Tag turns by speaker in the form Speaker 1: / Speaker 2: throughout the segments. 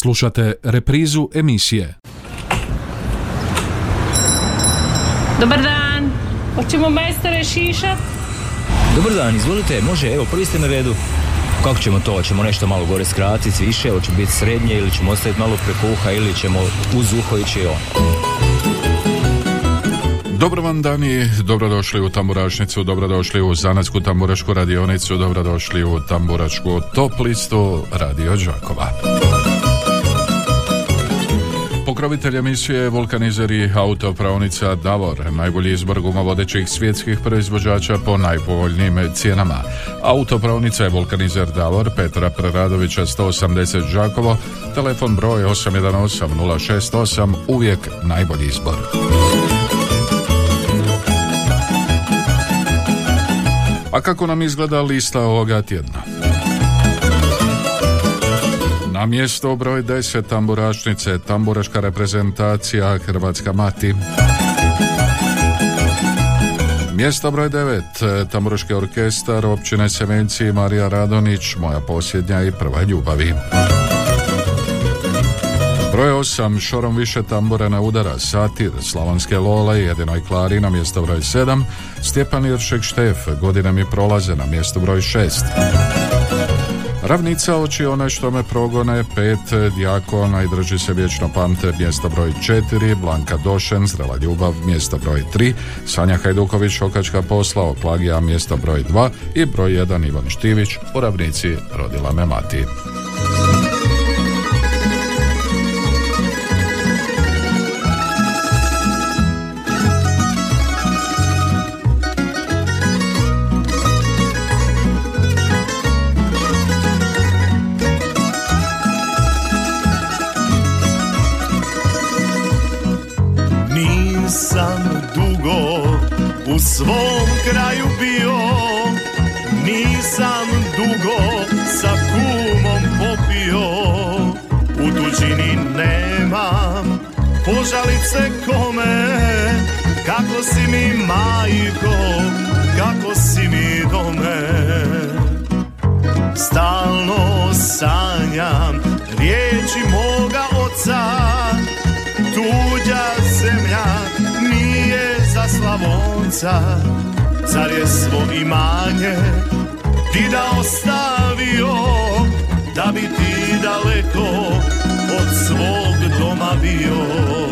Speaker 1: Slušate reprizu emisije.
Speaker 2: Dobar dan, hoćemo majstore šišat?
Speaker 3: Dobar dan, izvolite, može, evo, prvi ste na redu. Kako ćemo to? Hoćemo nešto malo gore skratiti, više, ili će biti srednje, ili ćemo ostaviti malo preko uha, ili ćemo uz uho ići on.
Speaker 1: Dobro vam dani, dobrodošli u Tamburašnicu, dobrodošli u Zanatsku tamburašku radionicu, dobrodošli u Tamburačku top listu Radio Đakova. Pokrovitelj emisije je vulkanizer i autopravnica Davor, najbolji izbor gumovodećih svjetskih proizvođača po najpovoljnijim cijenama. Autopravnica je vulkanizer Davor Petra Preradovića 180 Žakovo, telefon broj 818 068, uvijek najbolji izbor. A kako nam izgleda lista ovoga tjedna? Na mjesto broj 10 tamburašnice, tamburaška reprezentacija Hrvatska mati. Mjesto broj 9, tamburaški orkestar općine Semenci Marija Radonić, moja posljednja i prva ljubavi. Broj 8, šorom više tambura na udara, satir, slavonske lole, jedinoj klari na mjesto broj 7, Stjepan Iršek Štef, godine mi prolaze na mjesto broj 6. Ravnica oči one što me progone, pet dijakona i drži se vječno pamte, mjesto broj 4, Blanka Došen, zrela ljubav, mjesto broj 3, Sanja Hajduković, okačka posla, oklagija, mjesto broj 2 i broj 1, Ivan Štivić, u ravnici rodila me mati.
Speaker 4: Svom kraju bio. Nisam dugo sa kumom popio. U tuđini nemam požalice kome. Kako si mi majko, kako si mi dome. Stalno sanjam riječi moga oca Slavonca Car je svo imanje ti da ostavio Da bi ti daleko od svog doma bio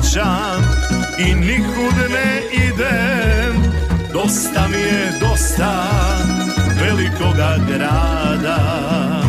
Speaker 4: vraćam i nikud ne idem Dosta mi je dosta velikoga grada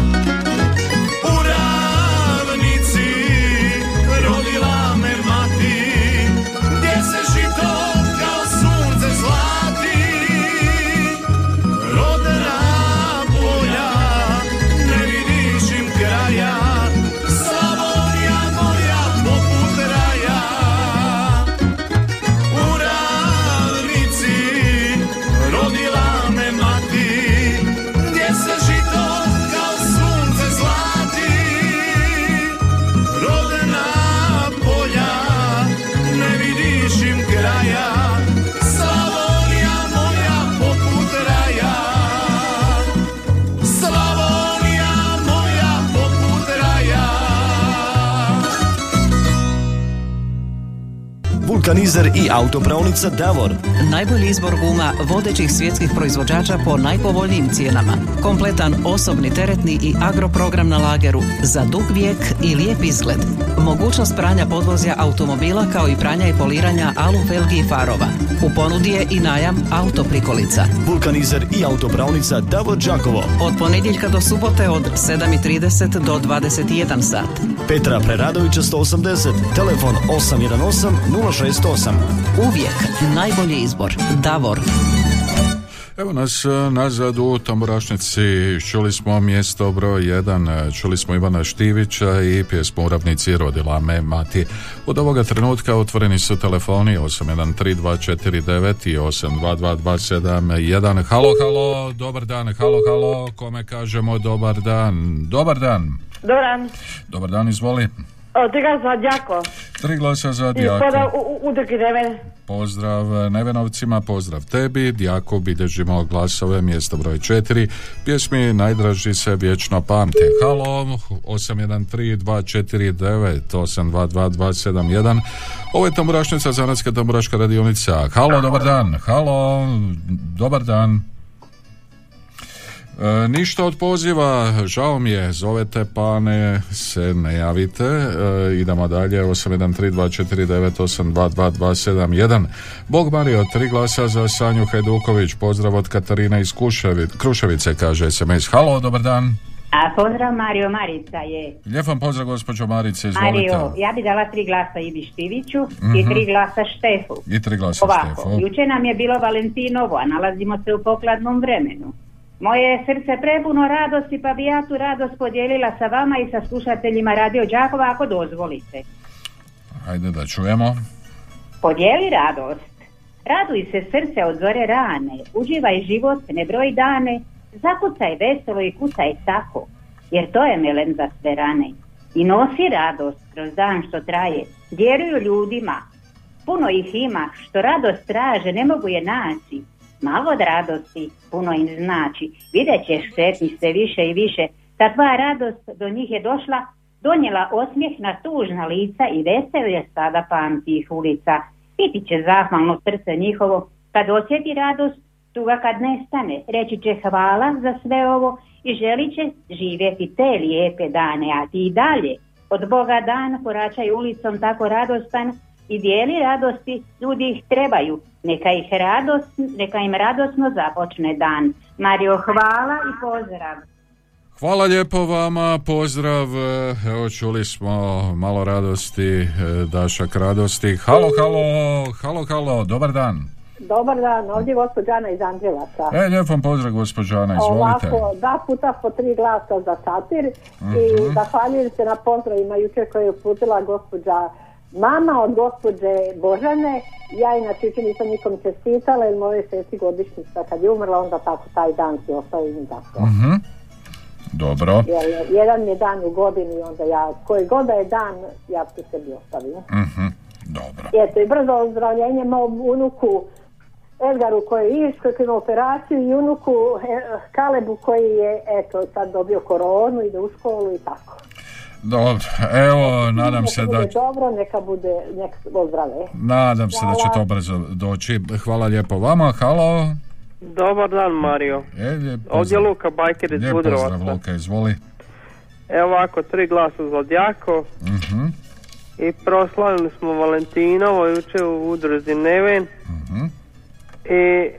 Speaker 5: Vulkanizer i autopravnica Davor.
Speaker 6: Najbolji izbor guma vodećih svjetskih proizvođača po najpovoljnijim cijenama. Kompletan osobni teretni i agroprogram na lageru za dug vijek i lijep izgled. Mogućnost pranja podvozja automobila kao i pranja i poliranja alu felgi i farova. U ponudi je i najam autoprikolica.
Speaker 5: Vulkanizer i autopravnica Davor Đakovo.
Speaker 6: Od ponedjeljka do subote od 7.30 do 21 sat.
Speaker 5: Petra Preradovića 180, telefon 818 068.
Speaker 6: Uvijek najbolji izbor. Davor.
Speaker 1: Evo nas e, nazad u Tamburašnici, čuli smo mjesto broj 1, e, čuli smo Ivana Štivića i pjesmu u ravnici Rodila me mati. Od ovoga trenutka otvoreni su telefoni 813249 i 822271. Halo, halo, dobar dan, halo, halo, kome kažemo dobar dan, dobar dan.
Speaker 7: Dobar dan.
Speaker 1: Dobar dan, izvoli.
Speaker 7: O, tri glasa za Đako.
Speaker 1: Tri glasa za Djako.
Speaker 7: spada u, u, Neven.
Speaker 1: Pozdrav Nevenovcima, pozdrav tebi, Djako, bilježimo glasove, mjesto broj četiri, pjesmi Najdraži se vječno pamte. Halo, 813-249-822-271, ovo je Tamburašnica, Zanatska Tamburaška radionica. Halo, dobar dan, halo, dobar dan. E, ništa od poziva, žao mi je, zovete pa ne se ne javite. E, idemo dalje, 813249822271. Bog Mario, tri glasa za Sanju Hajduković, pozdrav od Katarina iz Kuševi, Kruševice, kaže SMS. Halo, dobar dan.
Speaker 8: A pozdrav Mario Marica je.
Speaker 1: Lijep vam pozdrav gospođo Marice, izvolite.
Speaker 8: Mario, ja bi dala tri glasa Ivi Štiviću i tri glasa Štefu.
Speaker 1: I tri glasa
Speaker 8: Ovako,
Speaker 1: Štefu.
Speaker 8: juče nam je bilo Valentinovo, a nalazimo se u pokladnom vremenu. Moje je srce prepuno radosti, pa bi ja tu radost podijelila sa vama i sa slušateljima Radio Đakova, ako dozvolite.
Speaker 1: Ajde da čujemo.
Speaker 8: Podijeli radost. Raduj se srce od zore rane, uživaj život, ne broj dane, zakucaj veselo i kucaj tako, jer to je melen za sve rane. I nosi radost kroz dan što traje, vjeruju ljudima, puno ih ima, što radost traže, ne mogu je naći. Malo od radosti puno im znači, vidjet ćeš sretni sve više i više, ta tvoja radost do njih je došla, donijela osmijeh na tužna lica i veselje sada pamti ih ulica. Biti će zahvalno srce njihovo, kad osjeti radost, tuga kad nestane, reći će hvala za sve ovo i želit će živjeti te lijepe dane, a ti i dalje. Od Boga dan koračaj ulicom tako radostan i dijeli radosti, ljudi ih trebaju. Neka ih radost, neka im radosno započne dan. Mario, hvala i pozdrav.
Speaker 1: Hvala lijepo vama, pozdrav, evo čuli smo malo radosti, e, Dašak radosti. Halo, halo, halo, halo, dobar dan.
Speaker 9: Dobar dan, ovdje je gospođa Ana iz Andrijevaca.
Speaker 1: E, lijep vam pozdrav, gospođo Ana, izvolite.
Speaker 9: Ovako, dva puta po tri glasa za satir
Speaker 1: Mhm.
Speaker 9: i zahvaljujem se na pozdravima jučer koje je uputila gospođa mama od gospođe Božane. Ja inače jučer nisam nikom čestitala jer moje sestri godišnjica kad je umrla onda tako taj dan si ostavim tako.
Speaker 1: Mhm. Dobro.
Speaker 9: Jer jedan je dan u godini i onda ja, koji god da je dan, ja tu sebi ostavim.
Speaker 1: Mhm. Dobro.
Speaker 9: Eto i brzo ozdravljenje mom unuku Edgaru koji je iš, koji operaciju i unuku e, Kalebu koji je eto sad dobio koronu, ide u školu i tako.
Speaker 1: Dobro, evo, nadam se da...
Speaker 9: bude dobro, neka bude, neka ozdrave.
Speaker 1: Nadam se da će to brzo doći. Hvala lijepo vama, halo.
Speaker 10: Dobar dan Mario.
Speaker 1: E, lijep
Speaker 10: Ovdje je. Luka Bajker iz
Speaker 1: Lijep pozdrav,
Speaker 10: Budrovaca.
Speaker 1: Luka, izvoli.
Speaker 10: Evo ovako, tri glasa za Djako
Speaker 1: Mhm.
Speaker 10: i proslavili smo Valentinovo juče u udruzi Neven
Speaker 1: Mhm.
Speaker 10: i,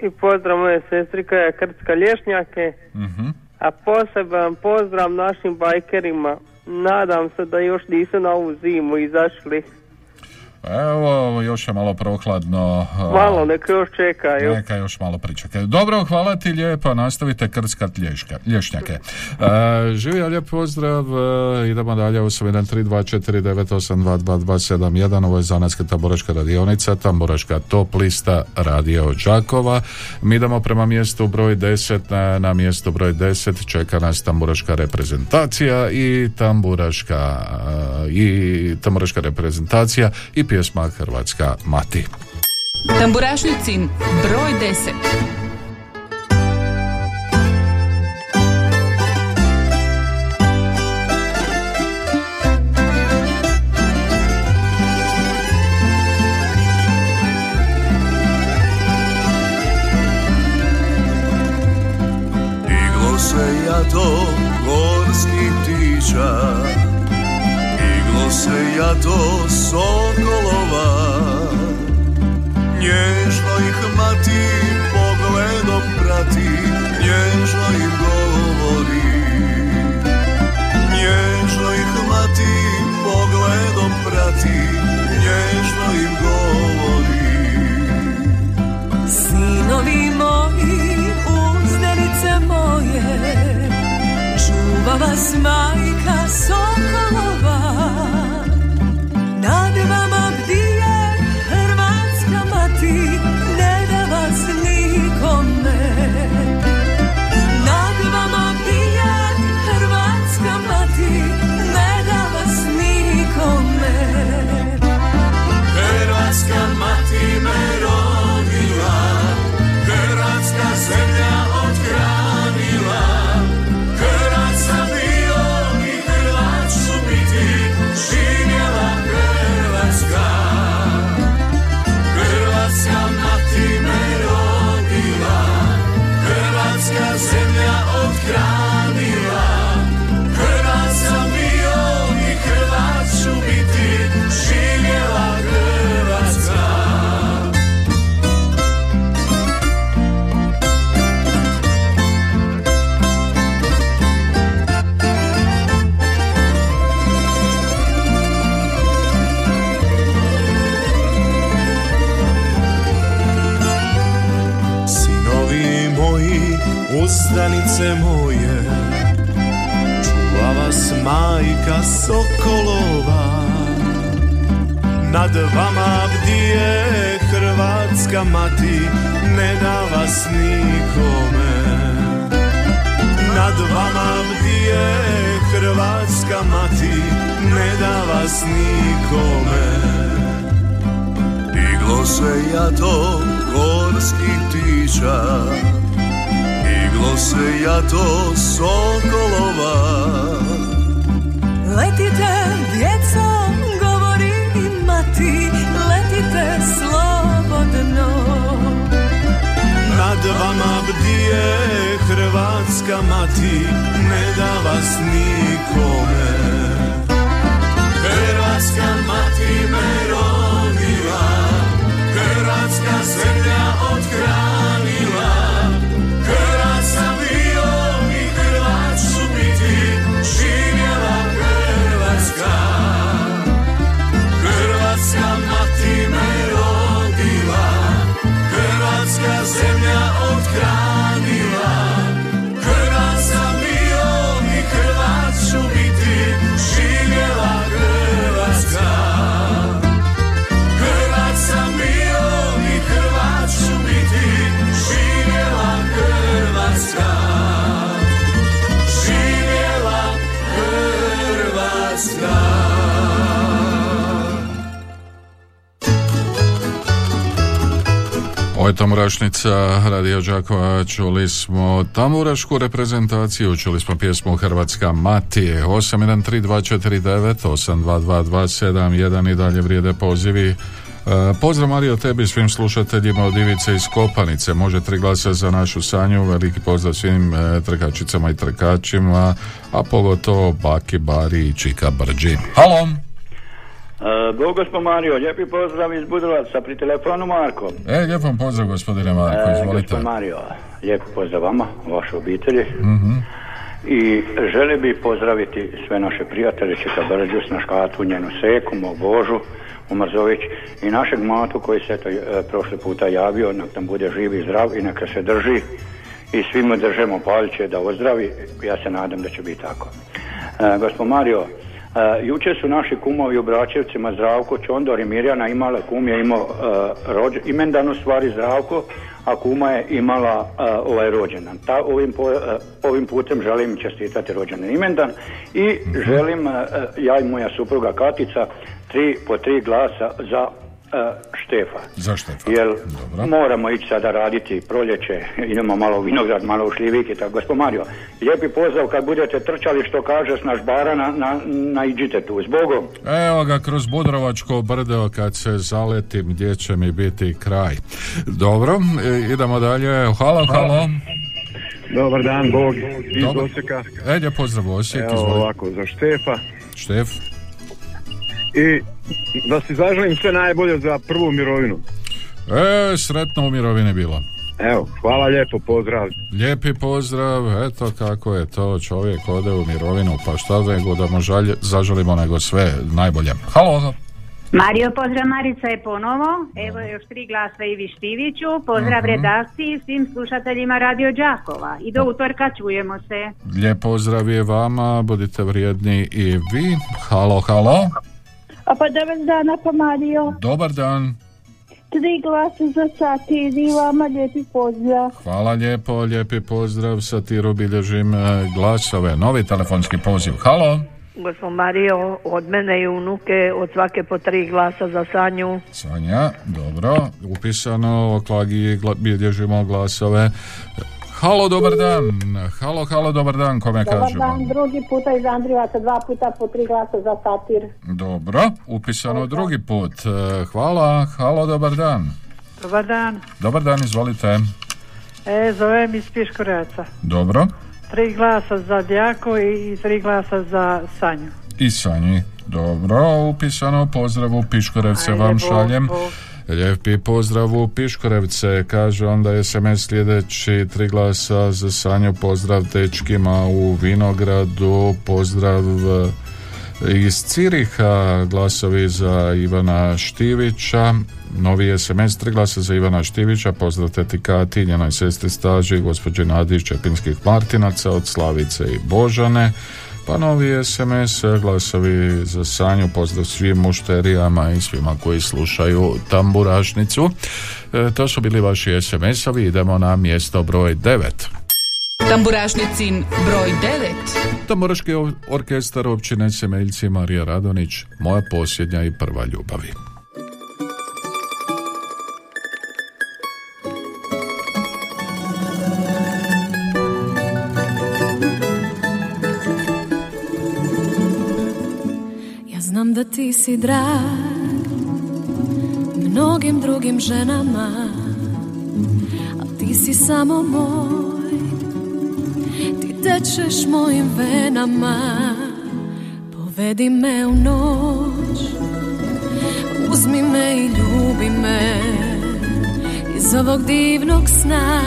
Speaker 10: i pozdrav moje sestri koja je krcka lješnjake,
Speaker 1: Mhm.
Speaker 10: a poseban pozdrav našim bajkerima. Nadam se da još nisu na ovu zimu izašli.
Speaker 1: Evo, još je malo prohladno.
Speaker 10: Malo, neka još čekaju.
Speaker 1: Neka još malo pričekaju. Dobro, hvala ti lijepo, nastavite krckat lješka, lješnjake. E, živio lijep pozdrav, e, idemo dalje u 713249822271, ovo je Zanatska tamburaška radionica, tamburaška top lista Radio Đakova. Mi idemo prema mjestu broj 10, na, na mjestu broj 10 čeka nas tamburaška reprezentacija i tamburaška e, i tamburaška reprezentacija i pjesma Hrvatska mati.
Speaker 2: Tamburašnicin broj 10
Speaker 11: se ja to, gorski ptića se jato sokolova. Nježno ih mati pogledom prati Nježno im govori. Nježno ih mati pogledom prati Nježno im govori.
Speaker 4: Sinovi moji, uzdanice moje, čuva vas majka Sokolova.
Speaker 1: Ovo je Tamburašnica Radio Đakova, čuli smo tamburašku reprezentaciju, čuli smo pjesmu Hrvatska Mati, 813249, 82227, i dalje vrijede pozivi. E, Pozdrav Mario tebi svim slušateljima od Ivice iz Kopanice. Može tri glasa za našu Sanju. Veliki pozdrav svim e, trkačicama i trkačima, a pogotovo Baki, Bari i Čika Brđi. Halo!
Speaker 12: E, Bog gospod Mario, lijepi pozdrav iz Budrovaca pri telefonu Marko.
Speaker 1: E, lijep vam pozdrav gospodine Marko,
Speaker 12: E,
Speaker 1: izvolite.
Speaker 12: Mario, lijepi pozdrav vama, vašoj obitelji.
Speaker 1: Mhm.
Speaker 12: I želi bi pozdraviti sve naše prijatelje, Čika Brđu, Snaškatu, njenu Seku, mog Božu, Umrzović i našeg Matu koji se eto, e, prošli puta javio, nek nam bude živ i zdrav i neka se drži i svi mu držemo paliće da ozdravi, ja se nadam da će biti tako. E, gospod Mario, e, jučer su naši kumovi u Bračevcima Zdravko, Čondor i Mirjana imala, kum je imao e, rođe, imendan u stvari Zdravko, a kuma je imala e, ovaj rođendan. Ta, ovim, po- ovim putem želim čestitati rođendan imendan i želim, ja i moja supruga Katica, tri, po tri glasa za e, Štefa.
Speaker 1: Zašto?
Speaker 12: Jer moramo ići sada raditi proljeće, idemo malo u vinograd, malo u šljivike, tako gospod Mario, lijepi pozdrav kad budete trčali što kaže s naš bara na, na, naiđite tu, zbogom.
Speaker 1: Evo ga kroz Budrovačko brdo kad se zaletim gdje će mi biti kraj. Dobro, e, idemo dalje. Halo, halo.
Speaker 13: Dobar dan, Bog iz
Speaker 1: Dobar.
Speaker 13: Osijeka.
Speaker 1: E, lijep pozdrav Osijek,
Speaker 13: Evo
Speaker 1: izvoli.
Speaker 13: ovako za Štefa.
Speaker 1: Štef,
Speaker 13: I da si zaželim sve najbolje za prvu mirovinu.
Speaker 1: e, sretno u mirovini bilo.
Speaker 13: Evo, hvala lijepo, pozdrav.
Speaker 1: Lijepi pozdrav, eto kako je to, čovjek ode u mirovinu, pa šta nego da mu žalje, zaželimo nego sve najbolje. Halo,
Speaker 8: Mario, pozdrav Marica je ponovo. Evo još tri glasa Ivi Štiviću. Pozdrav
Speaker 1: Mhm.
Speaker 8: redakciji i svim slušateljima Radio Đakova. I do utorka čujemo se.
Speaker 1: lijep pozdrav je vama, budite vrijedni i vi. Halo, halo,
Speaker 14: A pa dobar dan, pa Mario.
Speaker 1: dobar dan.
Speaker 14: Tri glasa za satir i vama lijepi pozdrav.
Speaker 1: Hvala lijepo, lijepi pozdrav, satiru bilježim e, glasove. Novi telefonski poziv, halo.
Speaker 15: Gospod Mario, od mene i unuke, od svake po tri glasa za Sanju.
Speaker 1: Sanja, dobro, upisano, oklagi gla, bilježimo glasove. Halo, dobar dan. Halo, halo, dobar dan, kome
Speaker 9: Dobar
Speaker 1: kažemo?
Speaker 9: dan, drugi puta iz Andrivaca, dva puta po tri glasa za satir.
Speaker 1: Dobro, upisano drugi put. E, Hvala, halo, dobar dan.
Speaker 16: Dobar dan.
Speaker 1: Dobar dan, izvolite.
Speaker 16: E, zovem iz Piškoreca.
Speaker 1: Dobro,
Speaker 16: Tri glasa za Djako i, i tri glasa za Sanju.
Speaker 1: i Sanji. Dobro, upisano, pozdrav u Piškorevce
Speaker 16: Ajde,
Speaker 1: vam
Speaker 16: Bog,
Speaker 1: šaljem.
Speaker 16: Bog.
Speaker 1: Lijepi pozdrav u Piškorevce, kaže onda SMS sljedeći, tri glasa za Sanju, pozdrav dečkima u Vinogradu, pozdrav e, iz Ciriha, glasovi za Ivana Štivića, novi SMS, tri glasa za Ivana Štivića, pozdrav teti Kati, njenoj sestri Staži, gospođe Nadi iz Čepinskih Martinaca, od Slavice i Božane, pa novi SMS, glasovi za Sanju, pozdrav svim mušterijama i svima koji slušaju tamburašnicu. E, to su bili vaši SMS-ovi, idemo na mjesto broj 9.
Speaker 2: Tamburašnicin broj 9.
Speaker 1: Tamburaški or- orkestar općine Semeljci Marija Radonić, moja posljednja i prva ljubavi.
Speaker 17: Da ti si drag mnogim drugim ženama A ti si samo moj. Ti tečeš mojim venama Povedi me u noć. Uzmi me i ljubi me Iz ovog divnog sna.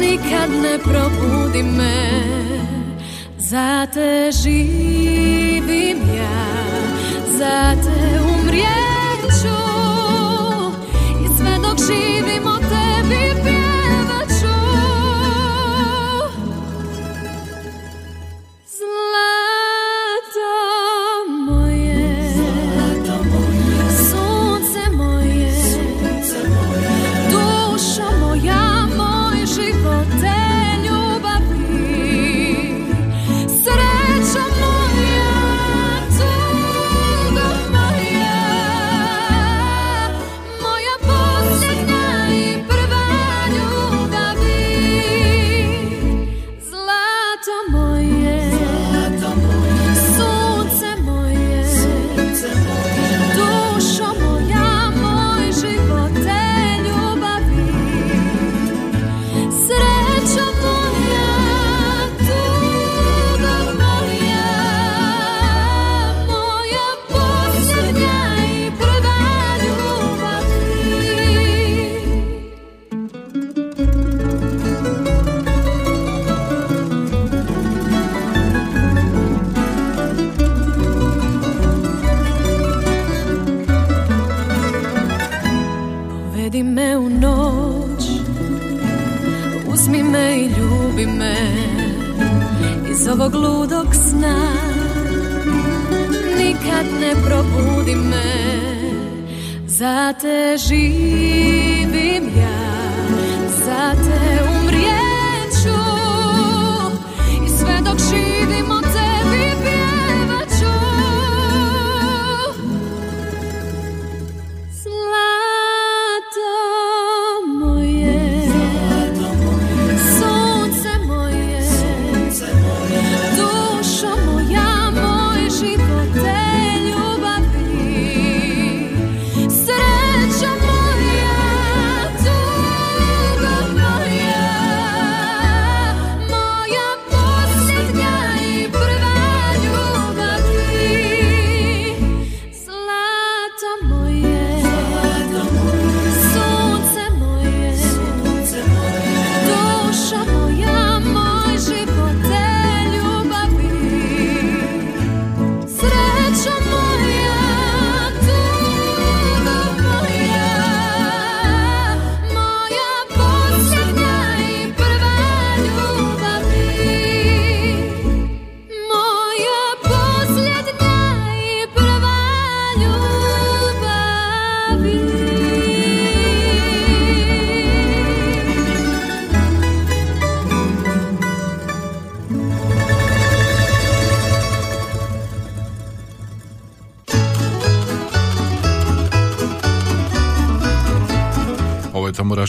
Speaker 17: Nikad ne probudi me za te živim ja, za te umrijeću i sve dok živim o tebi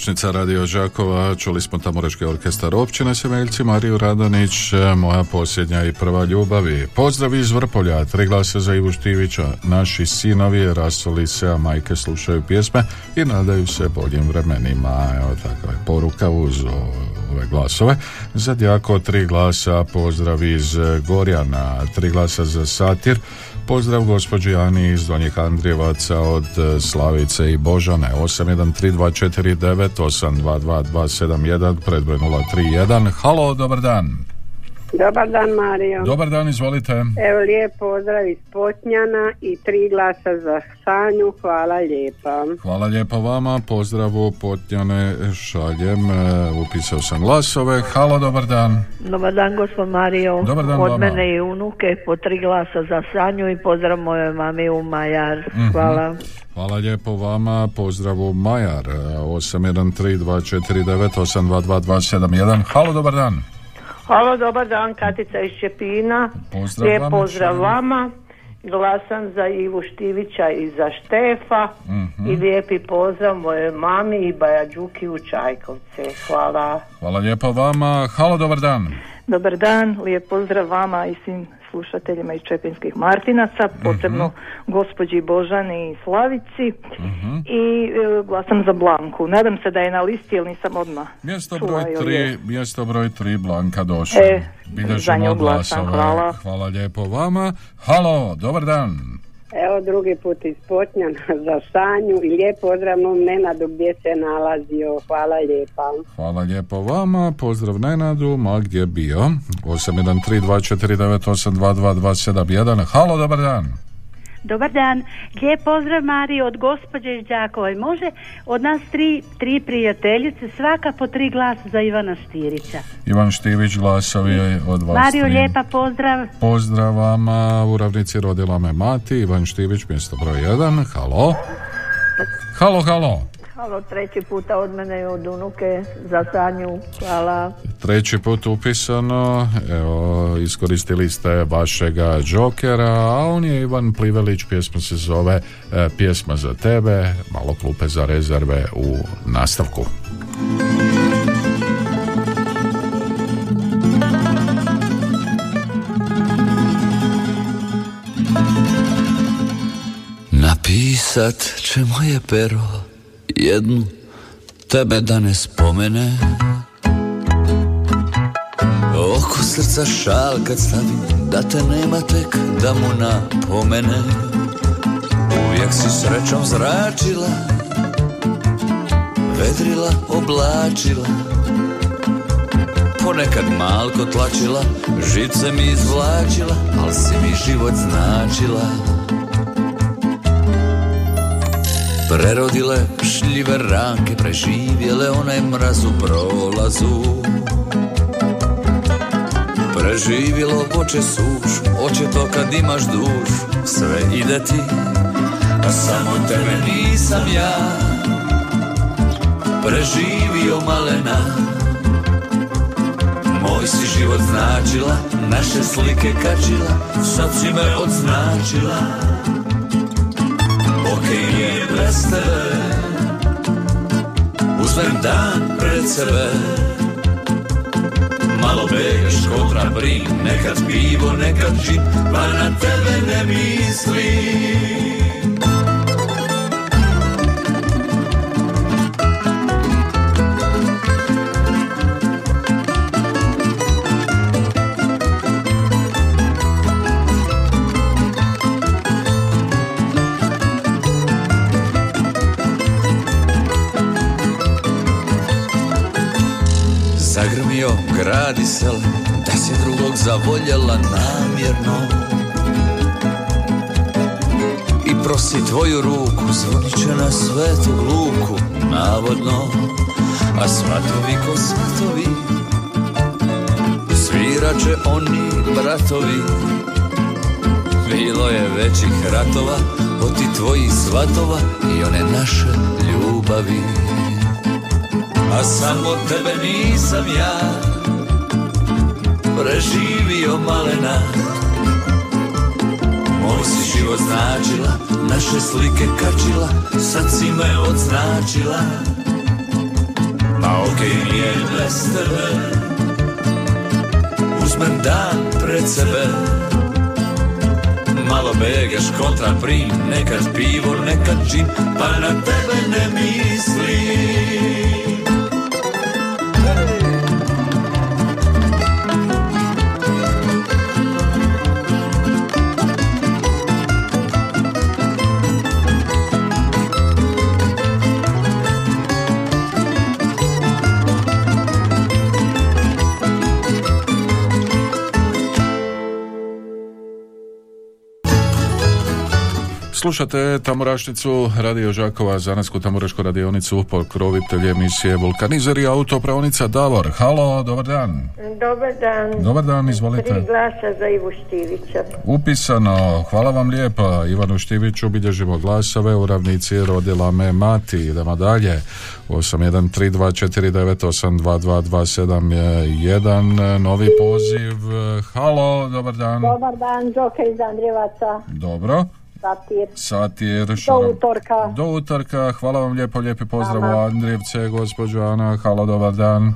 Speaker 1: Tamburašnica Radio Đakova, čuli smo Tamburaški orkestar općine Semeljci, Mariju Radanić, moja posljednja i prva ljubavi. Pozdrav iz Vrpolja, tri glasa za Ivu Štivića, naši sinovi rasoli se, a majke slušaju pjesme i nadaju se boljim vremenima. Evo takva je poruka uz ove glasove. Za Djako tri glasa, pozdrav iz Gorjana, tri glasa za Satir, Pozdrav gospođi Ani iz Donjih Andrijevaca od e, Slavice i Božane 813249 822271 predbroj 031 Halo, dobar dan.
Speaker 18: Dobar dan Mario.
Speaker 1: Dobar dan, izvolite.
Speaker 18: Evo lijep pozdrav iz Potnjana i tri glasa za Sanju, hvala lijepa.
Speaker 1: Hvala lijepo vama, pozdravu Potnjane šaljem, e, upisao sam glasove. Halo, dobar dan.
Speaker 15: Dobar dan, gospod Mario.
Speaker 1: Dobar dan
Speaker 15: Od
Speaker 1: vama.
Speaker 15: mene i unuke po tri glasa za Sanju i pozdrav moje mami u Majar.
Speaker 1: Mhm.
Speaker 15: Hvala.
Speaker 1: Hvala lijepo vama, pozdravu Majar e, 813249822271 Halo, dobar dan.
Speaker 19: Halo, dobar dan, Katica iz Čepina.
Speaker 1: Pozdrav
Speaker 19: Lijep
Speaker 1: vama,
Speaker 19: pozdrav
Speaker 1: želim.
Speaker 19: vama. Glasam za Ivu Štivića i za Štefa.
Speaker 1: Mhm.
Speaker 19: I lijepi pozdrav moje mami i Baja Đuki u Čajkovce. Hvala.
Speaker 1: Hvala lijepo vama. Halo, dobar dan.
Speaker 20: Dobar dan, lijep pozdrav vama i svim slušateljima iz Čepinskih Martinaca, posebno
Speaker 1: Mhm.
Speaker 20: gospođi Božani i Slavici i e, glasam za Blanku. Nadam se da je na listi, jer nisam odmah
Speaker 1: Mjesto
Speaker 20: čula,
Speaker 1: broj
Speaker 20: jel
Speaker 1: 3,
Speaker 20: je.
Speaker 1: mjesto broj 3, Blanka došla.
Speaker 20: E,
Speaker 1: Bilježimo
Speaker 20: za nju glasam, hvala.
Speaker 1: Hvala lijepo vama. Halo, dobar dan.
Speaker 18: Evo drugi put iz Potnjana za Sanju i lijep pozdrav mom Nenadu gdje se nalazio, hvala lijepa.
Speaker 1: Hvala lijepo vama. Pozdrav Nenadu, ma gdje bio? 813249822271. Halo, dobar dan.
Speaker 21: Dobar dan, lijep pozdrav Mari od gospođe iz Đakova. Može od nas tri, tri prijateljice, svaka po tri glasa za Ivana Štirića.
Speaker 1: Ivan Štivić, glasovi od vas.
Speaker 21: Mario,
Speaker 1: tri.
Speaker 21: lijepa pozdrav.
Speaker 1: Pozdrav vama, u ravnici rodila me mati, Ivan Štivić, mjesto broj 1. Halo. Halo, halo.
Speaker 15: Halo, treći puta od mene i od unuke za Sanju. Hvala.
Speaker 1: Treći put upisano, evo, iskoristili ste vašega džokera, a on je Ivan Plivelić, pjesma se zove e, Pjesma za tebe, malo klupe za rezerve u nastavku.
Speaker 22: Napisat će moje pero jednu tebe da ne spomene. Oko srca šal kad stavim da te nema tek da mu napomene. Uvijek si srećom zračila Vedrila, oblačila. Ponekad malko tlačila Žice mi izvlačila Al si mi život značila Prerodile šljive ranke, preživjele onaj mraz u prolazu. Preživjelo voće suš, oće to kad imaš duš, sve ide ti, a samo tebe nisam ja. Preživio malena, moj si život značila, naše slike kačila, sad si me odznačila Okej je bez tebe. Uzmem dan pred sebe. Malo begaš kontra brin Nekad pivo, nekad džin Pa na tebe ne mislim grad i sela Da si drugog zavoljela namjerno. I prosi tvoju ruku Zvonit će na svetu luku Navodno. A svatovi ko svatovi Svirat će oni bratovi. Bilo je većih ratova Od ti tvojih svatova I one naše ljubavi. A samo tebe nisam ja Preživio malena. Moj si život značila Naše slike kačila Sad si me odznačila a okej mi je bez tebe. Uzmem dan pred sebe. Malo begaš kontra prim Nekad pivo, nekad džin Pa na tebe ne mislim
Speaker 1: Slušate Tamburašnicu Radio Žakova, Zanasku Tamburašku radionicu, pokrovitelj emisije Vulkanizer i autopravnica Davor. Halo, dobar dan.
Speaker 23: Dobar dan.
Speaker 1: Dobar dan, izvolite.
Speaker 23: Tri glasa za Ivu Štivića.
Speaker 1: Upisano, hvala vam lijepa. Ivanu Štiviću bilježimo glasove, u ravnici rodila me mati. Idemo dalje. 813249822271 novi poziv. Halo, dobar dan.
Speaker 9: Dobar dan, Đoka iz Andrijevaca.
Speaker 1: Dobro.
Speaker 9: Satir.
Speaker 1: Satir,
Speaker 9: Do utorka.
Speaker 1: Do utorka, hvala vam lijepo, lijepi pozdrav u Andrijevce, gospođo Ana, halo, dobar dan.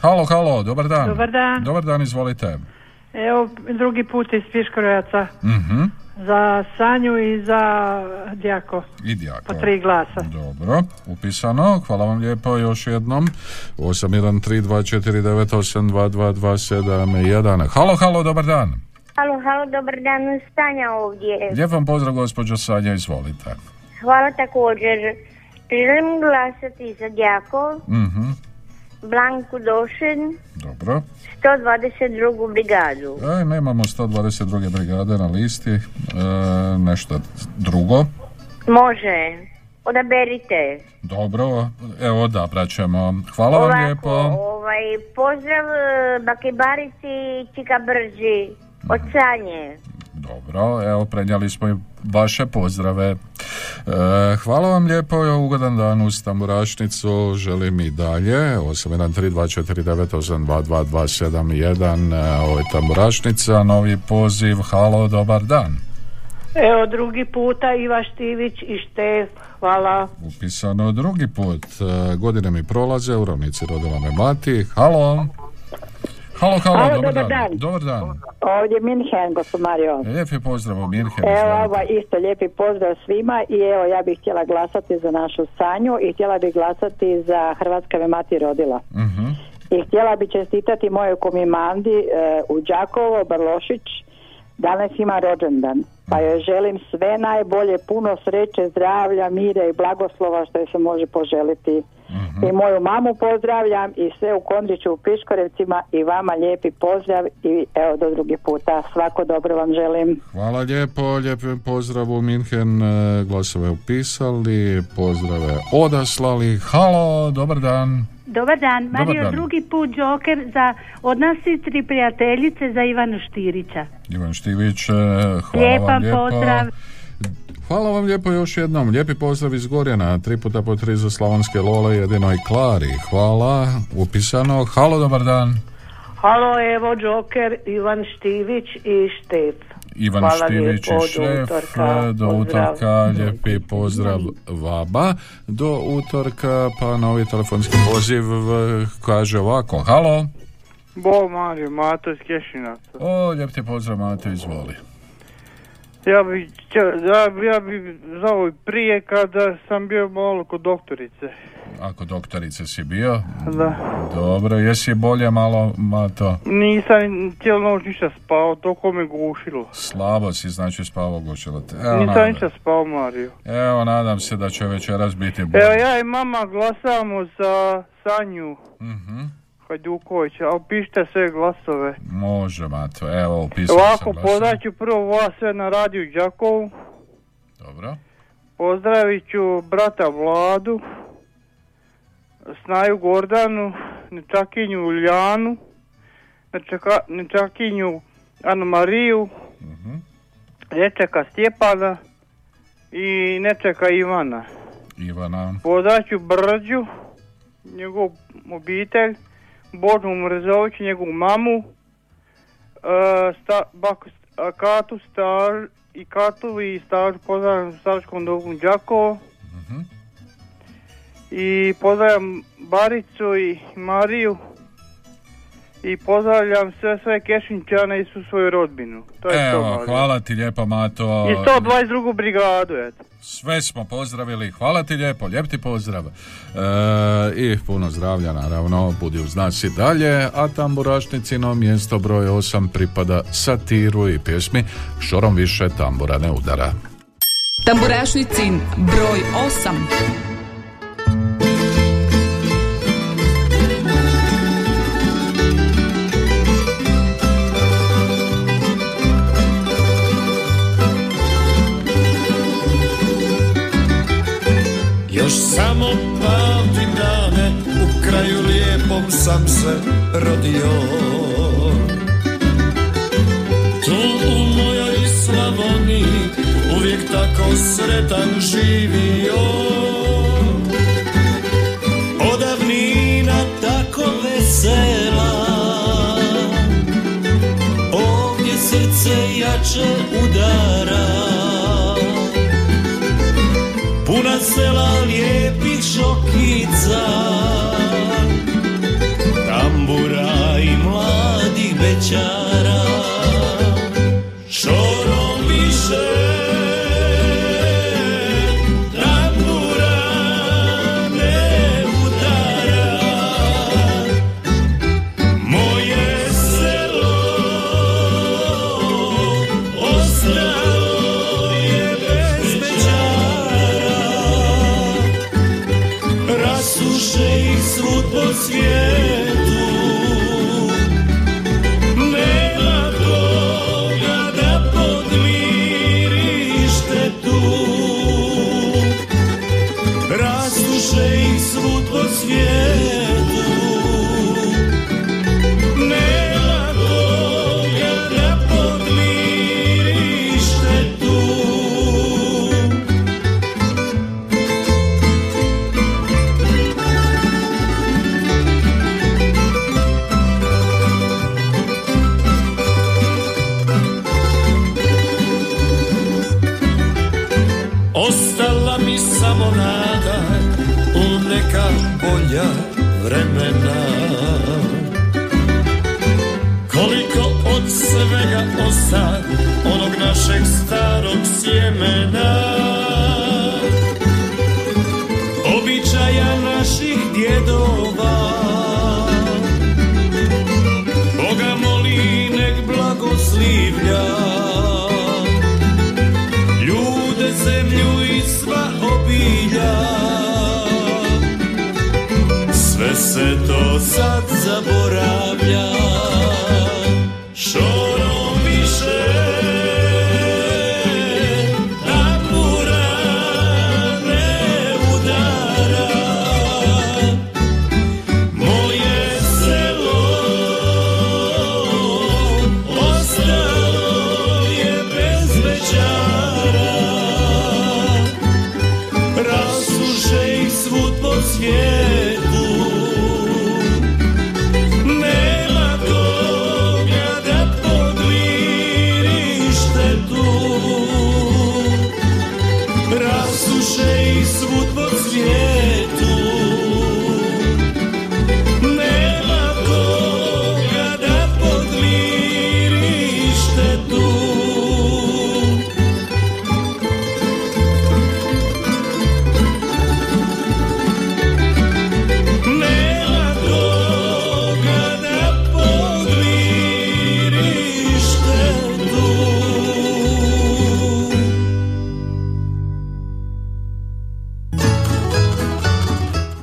Speaker 1: Halo, halo, dobar dan.
Speaker 16: Dobar dan.
Speaker 1: Dobar dan, izvolite.
Speaker 16: Evo drugi put iz Piškorevaca
Speaker 1: Mhm,
Speaker 16: za Sanju i za Djako.
Speaker 1: i Djako.
Speaker 16: Po tri glasa.
Speaker 1: Dobro, upisano, hvala vam lijepo još jednom. 813249822271. Halo, halo, dobar dan.
Speaker 24: Halo, halo, dobar dan, Stanja ovdje.
Speaker 1: Lijep vam pozdrav, gospođo Sanja, izvolite.
Speaker 24: Hvala također. Želim glasati za Djako,
Speaker 1: Mhm,
Speaker 24: Blanku Došin,
Speaker 1: dobro.
Speaker 24: 122. brigadu.
Speaker 1: E, nemamo 122. brigade na listi. E, nešto drugo.
Speaker 24: Može. Odaberite.
Speaker 1: Dobro, evo odabrat ćemo. Hvala vam
Speaker 24: Ovako,
Speaker 1: lijepo.
Speaker 24: Ovaj, pozdrav eh, Bakibarici Čika Brži od Sanje.
Speaker 1: Dobro, evo prenijeli smo i vaše pozdrave. E, hvala vam lijepo, ugodan dan uz tamburašnicu, želim i dalje, 813249822271, e, ovo je tamburašnica, novi poziv, halo, dobar dan.
Speaker 16: Evo drugi puta Iva Štivić i Štef. Hvala.
Speaker 1: Upisano drugi put, e, godine mi prolaze, u ravnici rodila me mati, halo. Halo, halo,
Speaker 25: Halo,
Speaker 1: dobar,
Speaker 25: dobar
Speaker 1: dan.
Speaker 25: dan.
Speaker 1: Dobar dan.
Speaker 25: Ovdje Minhen, gospod Mario.
Speaker 1: Lijepi pozdrav u Mirhen.
Speaker 25: Evo, ovo isto lijepi pozdrav svima i evo ja bih htjela glasati za našu Sanju i htjela bih glasati za Hrvatska me mati rodila.
Speaker 1: Mhm.
Speaker 25: I htjela bih čestitati mojoj komimandi e, u Đakovo, Brlošić, danas ima rođendan. Pa joj želim sve najbolje, puno sreće, zdravlja, mira i blagoslova što se može poželiti. I moju mamu pozdravljam i sve u Kondriću u Piškorevcima i vama lijepi pozdrav i evo do drugi puta. Svako dobro vam želim.
Speaker 1: Hvala lijepo, lijepi pozdrav u Minhen, e, glasove upisali, pozdrave odaslali. Halo, dobar dan.
Speaker 21: Dobar dan,
Speaker 1: Dobar
Speaker 21: Mario,
Speaker 1: dan.
Speaker 21: drugi put Joker za od nas svi tri prijateljice za Ivanu Štirića.
Speaker 1: Ivan Štivić, e, hvala
Speaker 21: Lijepan
Speaker 1: vam lijepo.
Speaker 21: pozdrav.
Speaker 1: Hvala vam lijepo još jednom. Lijepi pozdrav iz Gorjana, tri puta po tri za slavonske lole, jedinoj Klari. Hvala, upisano. Halo, dobar dan.
Speaker 15: Halo, evo Joker, Ivan Štivić i Štef.
Speaker 1: Ivan
Speaker 15: Hvala
Speaker 1: Štivić
Speaker 15: lijepo,
Speaker 1: i
Speaker 15: utorka,
Speaker 1: do utorka, lijepi pozdrav vaba. Do utorka, pa novi telefonski poziv kaže ovako. Halo.
Speaker 26: Bog Mario, Mato iz Kešinaca.
Speaker 1: O, lijep ti pozdrav, Mate, izvoli.
Speaker 26: Ja bi, ja, bi- ja bi znao prije kada sam bio malo kod doktorice.
Speaker 1: Ako doktorice si bio,
Speaker 26: Da.
Speaker 1: dobro, jesi bolje malo, Mato?
Speaker 26: Nisam cijelu noć ništa spao, toliko me gušilo.
Speaker 1: Slabo si, znači spavo gušilo te. Evo,
Speaker 26: Nisam
Speaker 1: nadam,
Speaker 26: ništa spao, Mario.
Speaker 1: evo, nadam se da će večeras biti bolje.
Speaker 26: Evo ja i mama glasamo za Sanju
Speaker 1: Mhm.
Speaker 26: Hajdukovića, ali pišite sve glasove.
Speaker 1: Može, Mato, evo, upisao sam
Speaker 26: Ovako,
Speaker 1: glasove.
Speaker 26: pozdraću prvo vas sve na radiju Đakovu.
Speaker 1: Dobro.
Speaker 26: Pozdravit ću brata Vladu, Snaju Gordanu, Nečakinju Uljanu, Nečaka, Nečakinju Anu Mariju, Nečeka Stjepana i Nečeka Ivana.
Speaker 1: Ivana.
Speaker 26: Pozdravit Brđu, njegov obitelj, Božu Mrzović, njegovu mamu, e, sta, baku, a, Katu Star i Katu i Star, pozdravljam u Staračkom domu Đakovo. I pozdravljam Baricu i Mariju i pozdravljam sve sve Kešinčane i svu svoju rodbinu. To je to,
Speaker 1: Evo,
Speaker 26: Mario.
Speaker 1: hvala ti lijepo Mato.
Speaker 26: I 122. brigadu, eto.
Speaker 1: Sve smo pozdravili, hvala ti lijepo, lijep ti pozdrav. E, I puno zdravlja naravno, budi uz nas i dalje, a tamburašnicino mjesto broj 8 pripada satiru i pjesmi Šorom više tambura ne udara.
Speaker 2: Tamburašnicin broj 8.
Speaker 4: Još samo pamtim dane U kraju lijepom sam se rodio. Tu u mojoj Slavoniji Uvijek tako sretan živio. Odavnina tako vesela. Ovdje srce jače udara sela lijepih šokica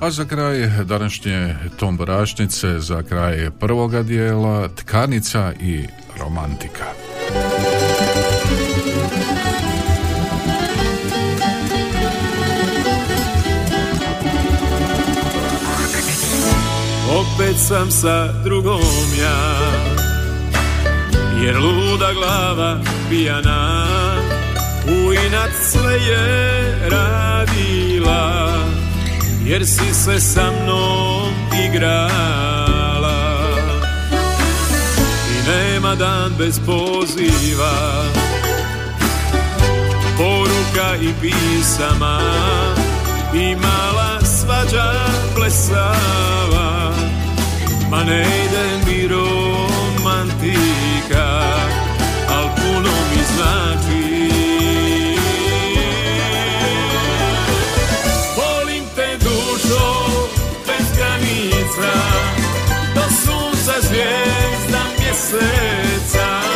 Speaker 1: A za kraj današnje tomborašnice, za kraj prvoga dijela, tkanica i romantika.
Speaker 27: Opet sam sa drugom ja Jer luda glava pijana U inat sve je radila Jer si se sa mnom igrala. I nema dan bez poziva. Poruka i pisama. Imala sva svađa plesava. Ma ne ide mi romantika Al puno mi znači sunca zvijezda mjeseca A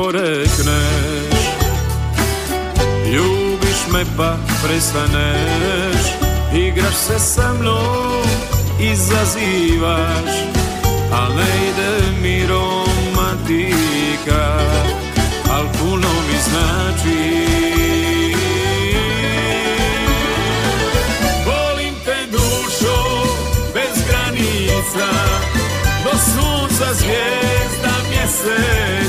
Speaker 27: porekneš Ljubiš me pa prestaneš Igraš se sa mnom, izazivaš Al ne ide mi romantika Al puno mi znači. Volim te dušo bez granica Do sunca zvijezda mjeseca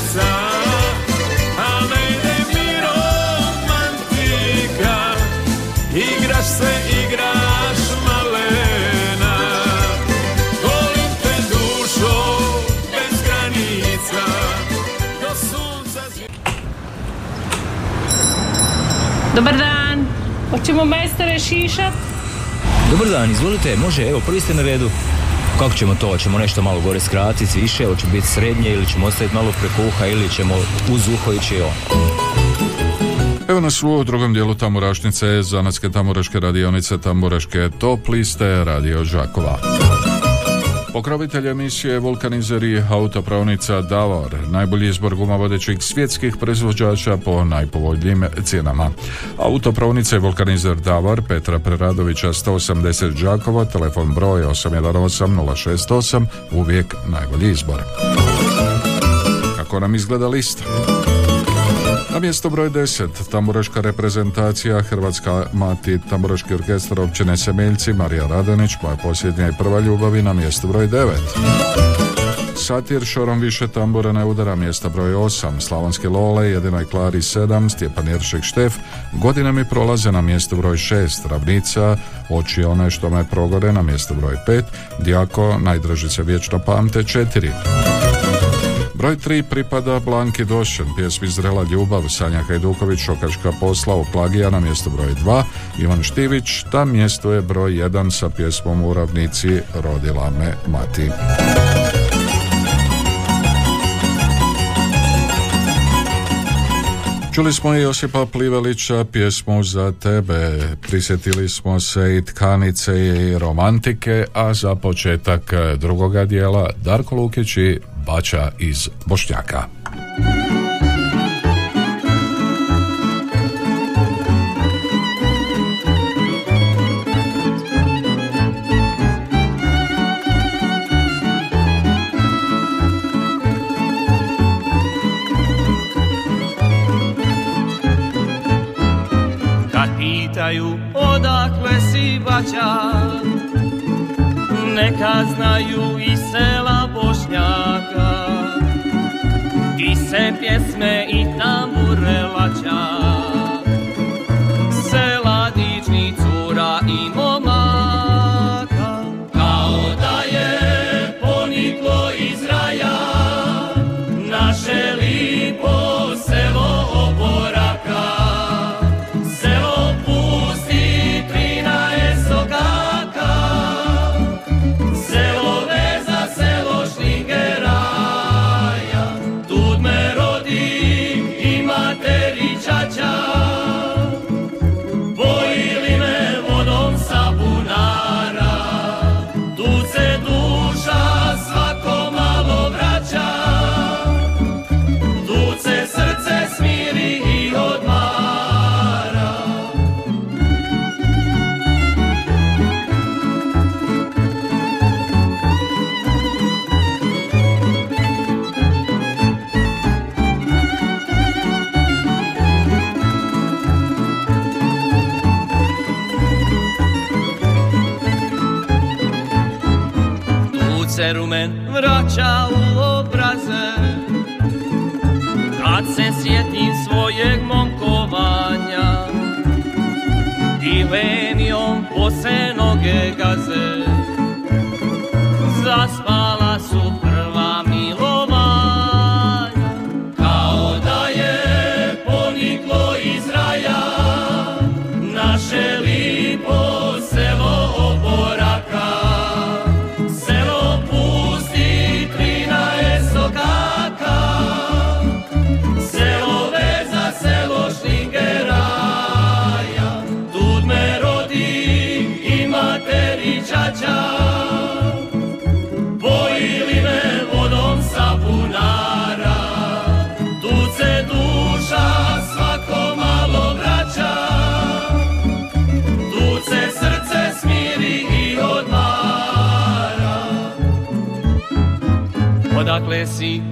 Speaker 28: Dobar dan. Hoćemo majstore šišat?
Speaker 29: Dobar dan, izvolite, može, evo, prvi ste na redu. Kako ćemo to? Hoćemo nešto malo gore skratiti, više, hoće biti srednje ili ćemo ostaviti malo preko uha ili ćemo uz uho ići on.
Speaker 1: Evo nas u drugom dijelu Tamburašnice, zanatske tamburaške radionice, tamburaške top liste, Radio Žakova. Pokrovitelj emisije Vulkanizeri autopravnica Davor, najbolji izbor guma vodećih svjetskih proizvođača po najpovoljnijim cijenama. Autopravnica je Vulkanizer Davor, Petra Preradovića 180 Đakovo, telefon broj 818 068, uvijek najbolji izbor. Kako nam izgleda lista? Na mjesto broj 10, tamburaška reprezentacija, Hrvatska mati tamburaški orkestar općine Semeljci, Marija Radonić, moja posljednja i prva ljubav i na mjesto broj 9. Satir šorom više tambura ne udara mjesta broj 8, Slavonski Lole, jedinoj Klari 7, Stjepan Jeršek Štef, godine mi prolaze na mjesto broj 6, Ravnica, oči one što me progore na mjesto broj 5, Dijako, najdraži se vječno pamte 4. Broj 3 pripada Blanki Došen, pjesmi Zrela ljubav, Sanja Hajduković, Šokačka posla u Plagija na mjesto broj 2, Ivan Štivić, tam mjesto je broj 1 sa pjesmom u ravnici Rodila me mati. Čuli smo i Josipa Plivelića pjesmu za tebe, prisjetili smo se i tkanice i romantike, a za početak drugoga dijela Darko Lukić i Bača iz Bošnjaka.
Speaker 30: Pitaju odakle si bača Neka znaju i sela pjesme i tambure laća Odakle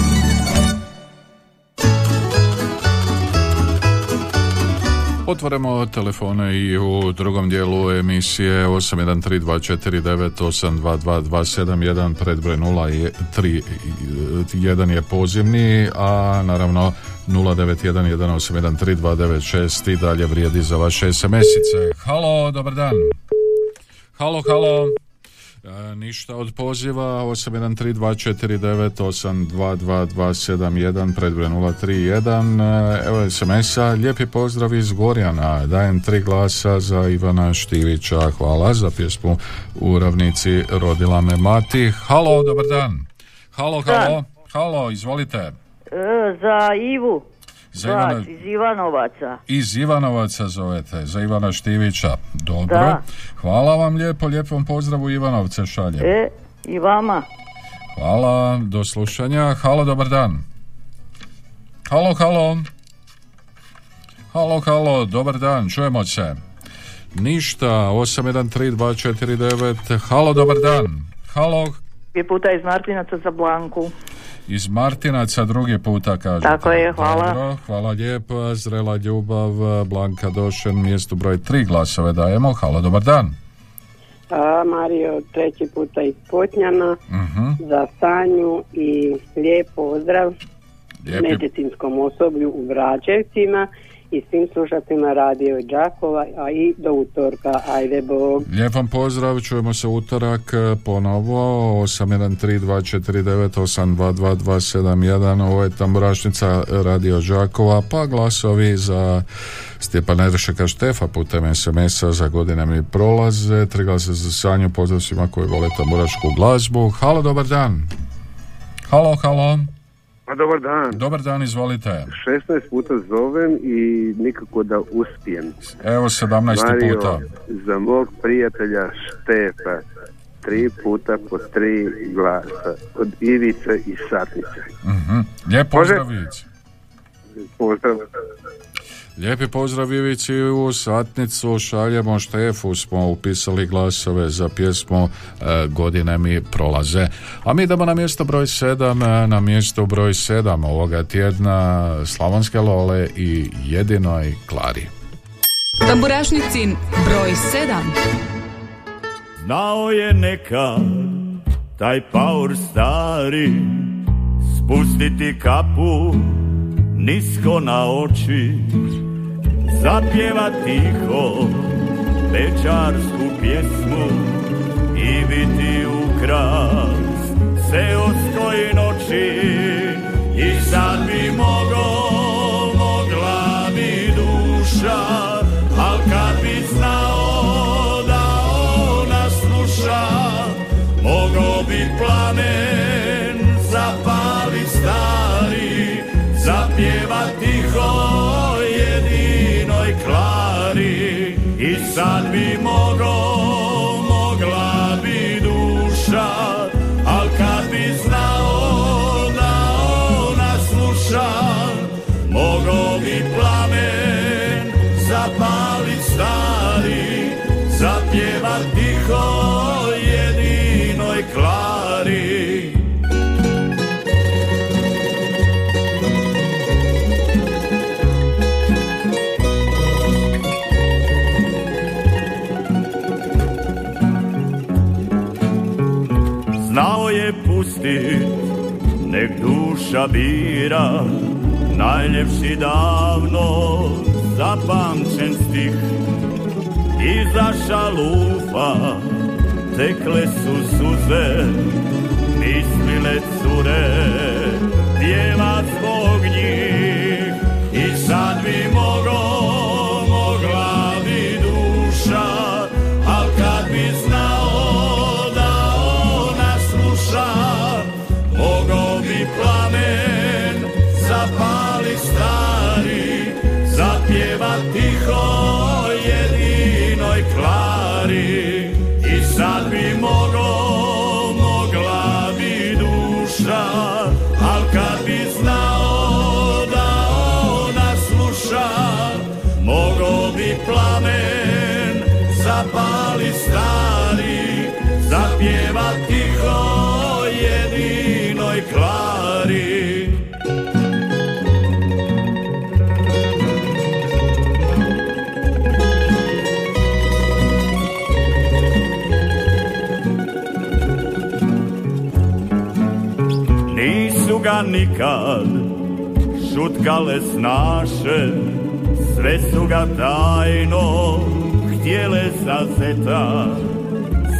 Speaker 1: Otvaramo telefone i u drugom dijelu emisije 813249822271 predbroj 031 je pozivni, a naravno 0911813296 i dalje vrijedi za vaše SMS-ice. Halo, dobar dan. Halo, halo. E, ništa od poziva 813249822271 predbroj 031 E, evo SMS-a lijepi pozdrav iz Gorjana. Dajem tri glasa za Ivana Štivića. Hvala za pjesmu u ravnici rodila me mati. Halo dobar dan. Halo halo. Halo izvolite.
Speaker 31: E, za Ivu.
Speaker 1: Za Ivana-
Speaker 31: iz Ivanovaca.
Speaker 1: iz Ivanovaca zovete za Ivana Štivića dobro
Speaker 31: Da.
Speaker 1: hvala vam lijepo lijepom pozdravu Ivanovce šaljem
Speaker 31: E, i vama.
Speaker 1: Hvala, do slušanja. Halo, dobar dan. Halo, halo. Halo, halo, dobar dan, čujemo se. Ništa, 813249. Halo, dobar dan. Halo,
Speaker 20: Dvije puta iz Martinaca za Blanku.
Speaker 1: Iz Martinaca drugi puta kažete.
Speaker 20: Tako je, hvala.
Speaker 1: Dobro, hvala lijepo. Zrela ljubav, Blanka Došen, mjestu broj tri glasove dajemo. Halo, dobar dan.
Speaker 18: A Mario treći puta iz Potnjana
Speaker 1: Mhm.
Speaker 18: za Sanju i lijep pozdrav
Speaker 1: Lijepi-
Speaker 18: medicinskom osoblju u Vračevcima i svim slušateljima radio Đakova, a i do utorka. Ajde Bog.
Speaker 1: Lijep vam pozdrav, čujemo se utorak e, ponovo 813249822271 ovo je tamburašnica Radio Đakova pa glasovi za Stjepana Eršeka Štefa putem SMS-a za godine mi prolaze. Tri glasa za Sanju, pozdrav svima koji vole tamburašku glazbu. Halo, dobar dan. Halo, halo
Speaker 32: Pa dobar dan.
Speaker 1: Dobar dan, izvolite.
Speaker 32: 16 puta zovem i nikako da uspijem.
Speaker 1: Evo 17.
Speaker 32: Mario,
Speaker 1: puta.
Speaker 32: za mog prijatelja Štefa, tri puta po tri glasa. Od Ivice i Satnice.
Speaker 1: Mhm. Lijep
Speaker 32: Može?
Speaker 1: pozdrav Ivici.
Speaker 32: Pozdrav.
Speaker 1: Lijepi pozdrav Ivici u satnicu šaljemo Štefu smo upisali glasove za pjesmu e, Godine mi prolaze. A mi idemo na mjesto broj 7, na mjesto broj 7 ovoga tjedna Slavonske Lole i jedinoj Klari.
Speaker 2: Tamburašnicin broj 7.
Speaker 4: Znao je nekad taj paur stari Spustiti kapu nisko na oči Zapjeva tiho večarsku pjesmu I biti ukras seoskoj noći I sad bi mogo, duša bira Najljepši davno zapamćen stih. Iza šalufa tekle su suze Mislile cure, pjeva zbog njih. I sad bi stari Zapjeva tiho jedinoj klari I sad bi mogo, Nikad. Šutkale snaše Sve su ga tajno htjele zazeta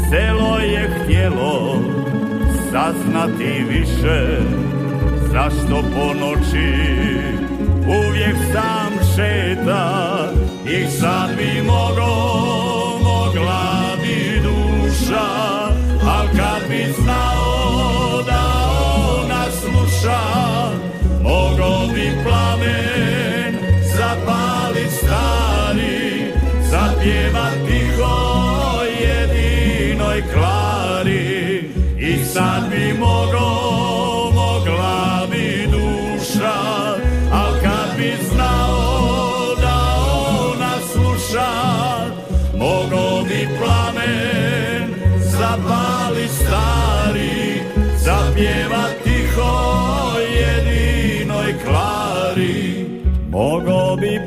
Speaker 4: Selo je htjelo saznati više Zašto po noći uvijek sam šeta? I sad bi mogo, mogla bi duša Al kad bi sluša Mogo bi plamen zapalit stari Zapjeva tiho jedinoj klari I sad bi mogo,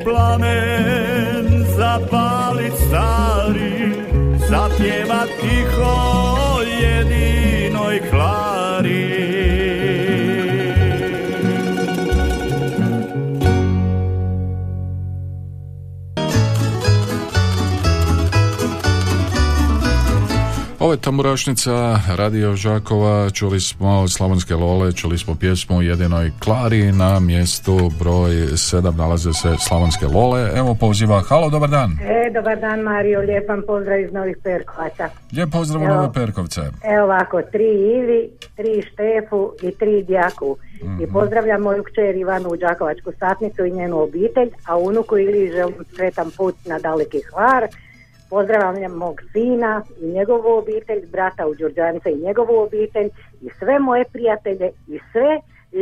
Speaker 4: plamen zapalit stari Zapjeva tiho jedinoj klari
Speaker 1: je tamburašnica Radio Žakova, čuli smo Slavonske Lole, čuli smo pjesmu jedinoj Klari, na mjestu broj 7 nalaze se Slavonske Lole. Evo poziva, halo, dobar dan.
Speaker 21: E, dobar dan Mario, lijepan pozdrav iz Novih Perkovaca.
Speaker 1: Lijep pozdrav u. Nove Perkovce.
Speaker 21: Evo ovako, tri Ivi, tri Štefu i tri Djaku. I pozdravljam moju kćer Ivanu u Đakovačku satnicu i njenu obitelj, a unuku ili želim sretan put na daleki hvar. Pozdravljam mog sina i njegovu obitelj, brata u Đurđance i njegovu obitelj i sve moje prijatelje i sve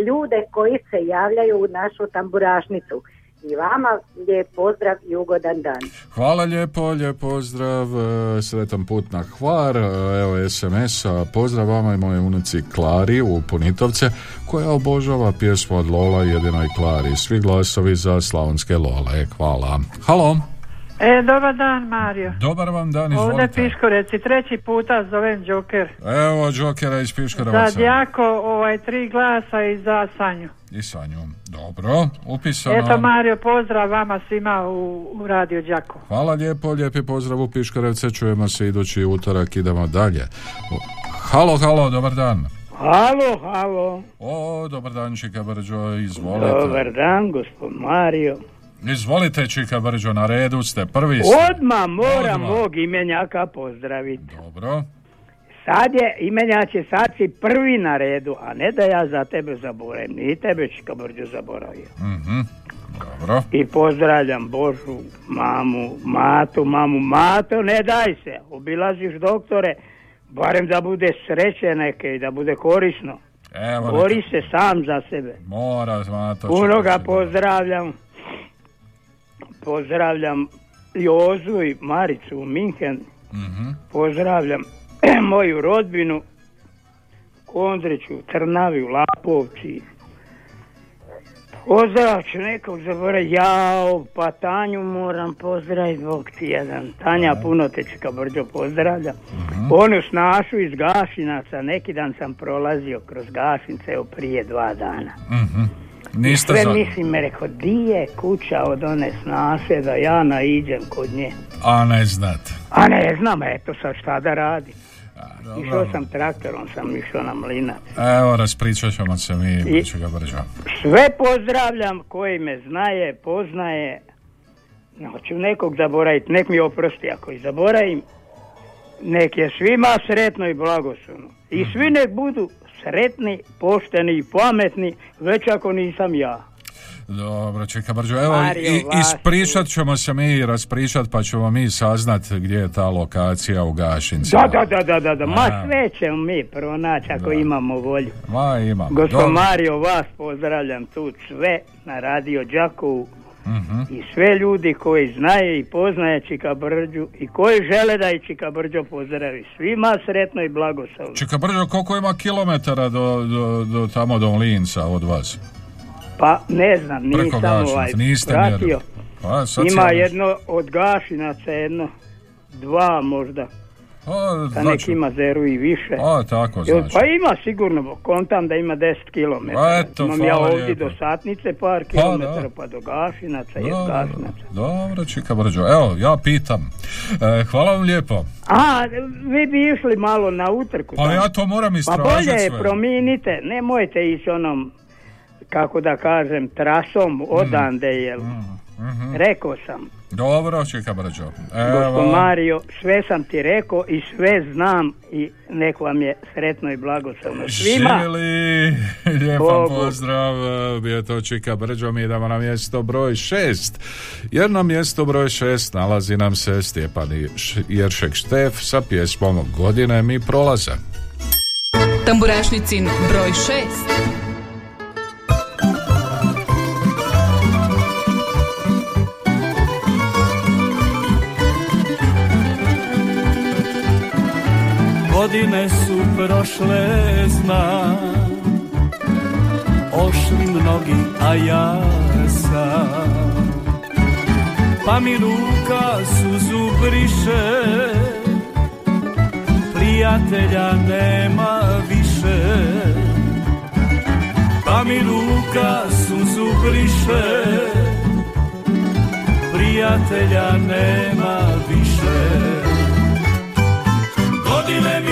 Speaker 21: ljude koji se javljaju u našu tamburašnicu. I vama lijep pozdrav i ugodan dan.
Speaker 1: Hvala lijepo, lijep pozdrav, e, sretan put na Hvar, e, evo SMS-a, pozdrav vama i moje unuci Klari u Punitovce, koja obožava pjesmu od Lola jedinoj Klari. Svi glasovi za slavonske Lole, hvala. Halo,
Speaker 15: E, dobar dan Mario.
Speaker 1: dobar vam dan,
Speaker 15: Ovdje
Speaker 1: izvolite.
Speaker 15: Piškoreci, treći puta zovem Joker.
Speaker 1: Evo Džokera iz
Speaker 15: Za
Speaker 1: Piškorevaca.
Speaker 15: Djako, ovaj, tri glasa i za Sanju.
Speaker 1: I Sanju. Dobro, upisano.
Speaker 15: Eto Mario, pozdrav vama svima u, u Radio Đako.
Speaker 1: Hvala lijepo, lijepi pozdrav u Piškorevce, čujemo se idući utorak, idemo dalje. Halo, halo, dobar dan.
Speaker 33: Halo, halo.
Speaker 1: O, dobar dan, Čika Brđo, izvolite.
Speaker 33: Dobar dan, gospod Mario.
Speaker 1: Izvolite, Čika Brđo, na redu ste, prvi ste.
Speaker 33: Odmah moram
Speaker 1: Odmah.
Speaker 33: mog imenjaka pozdraviti.
Speaker 1: Dobro.
Speaker 33: Sad je imenjak je sad si prvi na redu, a ne da ja za tebe zaboravim. Ni tebe Čika Brđo zaboravio.
Speaker 1: Mhm. Dobro.
Speaker 33: I pozdravljam Božu, mamu, Matu, mamu, Mato, ne daj se. Obilaziš doktore, barem da bude sreće neke i da bude korisno.
Speaker 1: Evo,
Speaker 33: Bori se sam za sebe.
Speaker 1: Mora, Mato.
Speaker 33: Puno ga pozdravljam. Pozdravljam Jozu i Maricu u Minhen.
Speaker 1: Mhm.
Speaker 33: Pozdravljam moju rodbinu Kondriću, Trnavi, Lapovci. Pozdrav ću nekog zaboraviti. Jao, pa Tanju moram pozdraviti, Bog ti jedan. Tanja, puno te čeka brđo pozdravlja. Onu snašu iz Gašinaca, neki dan sam prolazio kroz Gašince, evo prije dva dana.
Speaker 1: Mhm. Niste
Speaker 33: Sve mislim, me rekao, di je kuća od one snaše da ja naiđem kod nje.
Speaker 1: A ne znate.
Speaker 33: A ne znam, eto sad šta da radim.
Speaker 1: dobro.
Speaker 33: Išao sam traktorom, sam išao na mlinac.
Speaker 1: Evo, raspričat ćemo se mi,
Speaker 33: I-
Speaker 1: Čika Brđo.
Speaker 33: Sve pozdravljam koji me znaje, poznaje. Hoću nekog zaboraviti, nek mi oprosti ako i zaboravim. Nek je svima sretno i blagoslovno. I svi nek budu sretni, pošteni i pametni, već ako nisam ja.
Speaker 1: Dobro, Čika Brđo. Evo,
Speaker 33: Mario,
Speaker 1: i, ispričat ćemo se mi raspričat, pa ćemo mi saznat gdje je ta lokacija u Gašincima.
Speaker 33: Da, da, da, da, da, da. ma
Speaker 1: A.
Speaker 33: sve ćemo mi pronaći ako imamo volju.
Speaker 1: Ma, imamo.
Speaker 33: Gospod. Mario, vas pozdravljam tu sve na radio Đakovu
Speaker 1: Mhm.
Speaker 33: i sve ljudi koji znaje i poznaje Čika Brđu i koji žele da i Čika Brđo pozdravi. Svima sretno i blagoslovno.
Speaker 1: Čika Brđo, koliko ima kilometara do, do, do tamo do Linca od vas?
Speaker 33: Pa ne znam,
Speaker 1: Preko
Speaker 33: nisam ovaj
Speaker 1: niste
Speaker 33: pratio.
Speaker 1: Pa, sad
Speaker 33: Ima jedno od Gašinaca, jedno, dva možda.
Speaker 1: A,
Speaker 33: Pa
Speaker 1: znači-
Speaker 33: neki ima zeru i više.
Speaker 1: A, tako
Speaker 33: Jel,
Speaker 1: znači.
Speaker 33: Pa ima sigurno, kontam da ima 10 km.
Speaker 1: Eto,
Speaker 33: Imam ja ovdje
Speaker 1: lijepo.
Speaker 33: do satnice par
Speaker 1: Pa,
Speaker 33: kilometara, pa do Gašinaca i Gašinaca.
Speaker 1: dobro, Čika Brđo. Evo, ja pitam. E, hvala vam lijepo.
Speaker 33: A, vi bi išli malo na utrku.
Speaker 1: Pa ja to moram
Speaker 33: Pa
Speaker 1: istražiti
Speaker 33: bolje je
Speaker 1: sve.
Speaker 33: prominite, nemojte ići onom, kako da kažem, trasom odande, jel?
Speaker 1: Mhm.
Speaker 33: Rekao sam,
Speaker 1: Dobro, Čika Brđo.
Speaker 33: gospod Mario, sve sam ti rekao i sve znam i nek vam je sretno i blagoslovno. Svima,
Speaker 1: Želi, lijepan
Speaker 33: Bogu.
Speaker 1: pozdrav, bio to Čika Brđo, mi idemo na mjesto broj šest. Jer na mjesto broj šest nalazi nam se Stjepan Jeršek Štef sa pjesmom Godine mi prolaze.
Speaker 2: Tamburašnicin broj 6.
Speaker 30: Godine su prošle, zna Ošli mnogi, a ja sam. Pa mi ruka suzu briše Prijatelja nema više. Pa mi ruka suzu briše Prijatelja nema više. Godine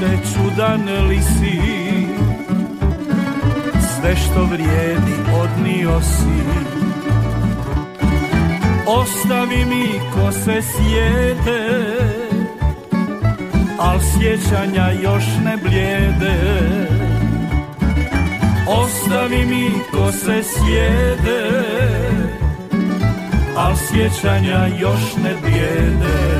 Speaker 27: živote čudan li si Sve što vrijedi odnio si. Ostavi mi ko se sjede Al sjećanja još ne blijede. Ostavi mi ko se sjede Al sjećanja još ne blijede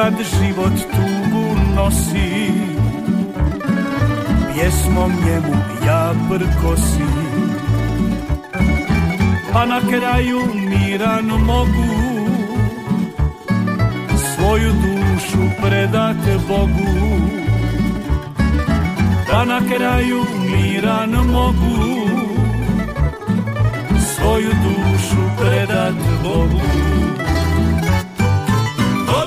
Speaker 27: Kad život tugu nosi. Pjesmom njemu ja prkosim Pa na kraju miran mogu. Svoju dušu predat Bogu. Pa na kraju miran mogu. Svoju dušu predat Bogu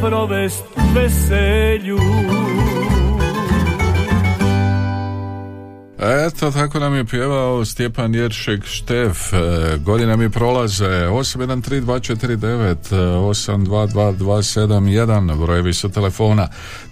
Speaker 27: Provest veselju.
Speaker 1: Eto, tako nam je pjevao Stjepan Jeršek Štef. E, Godina mi prolaze 813249 822271 brojevi su telefona.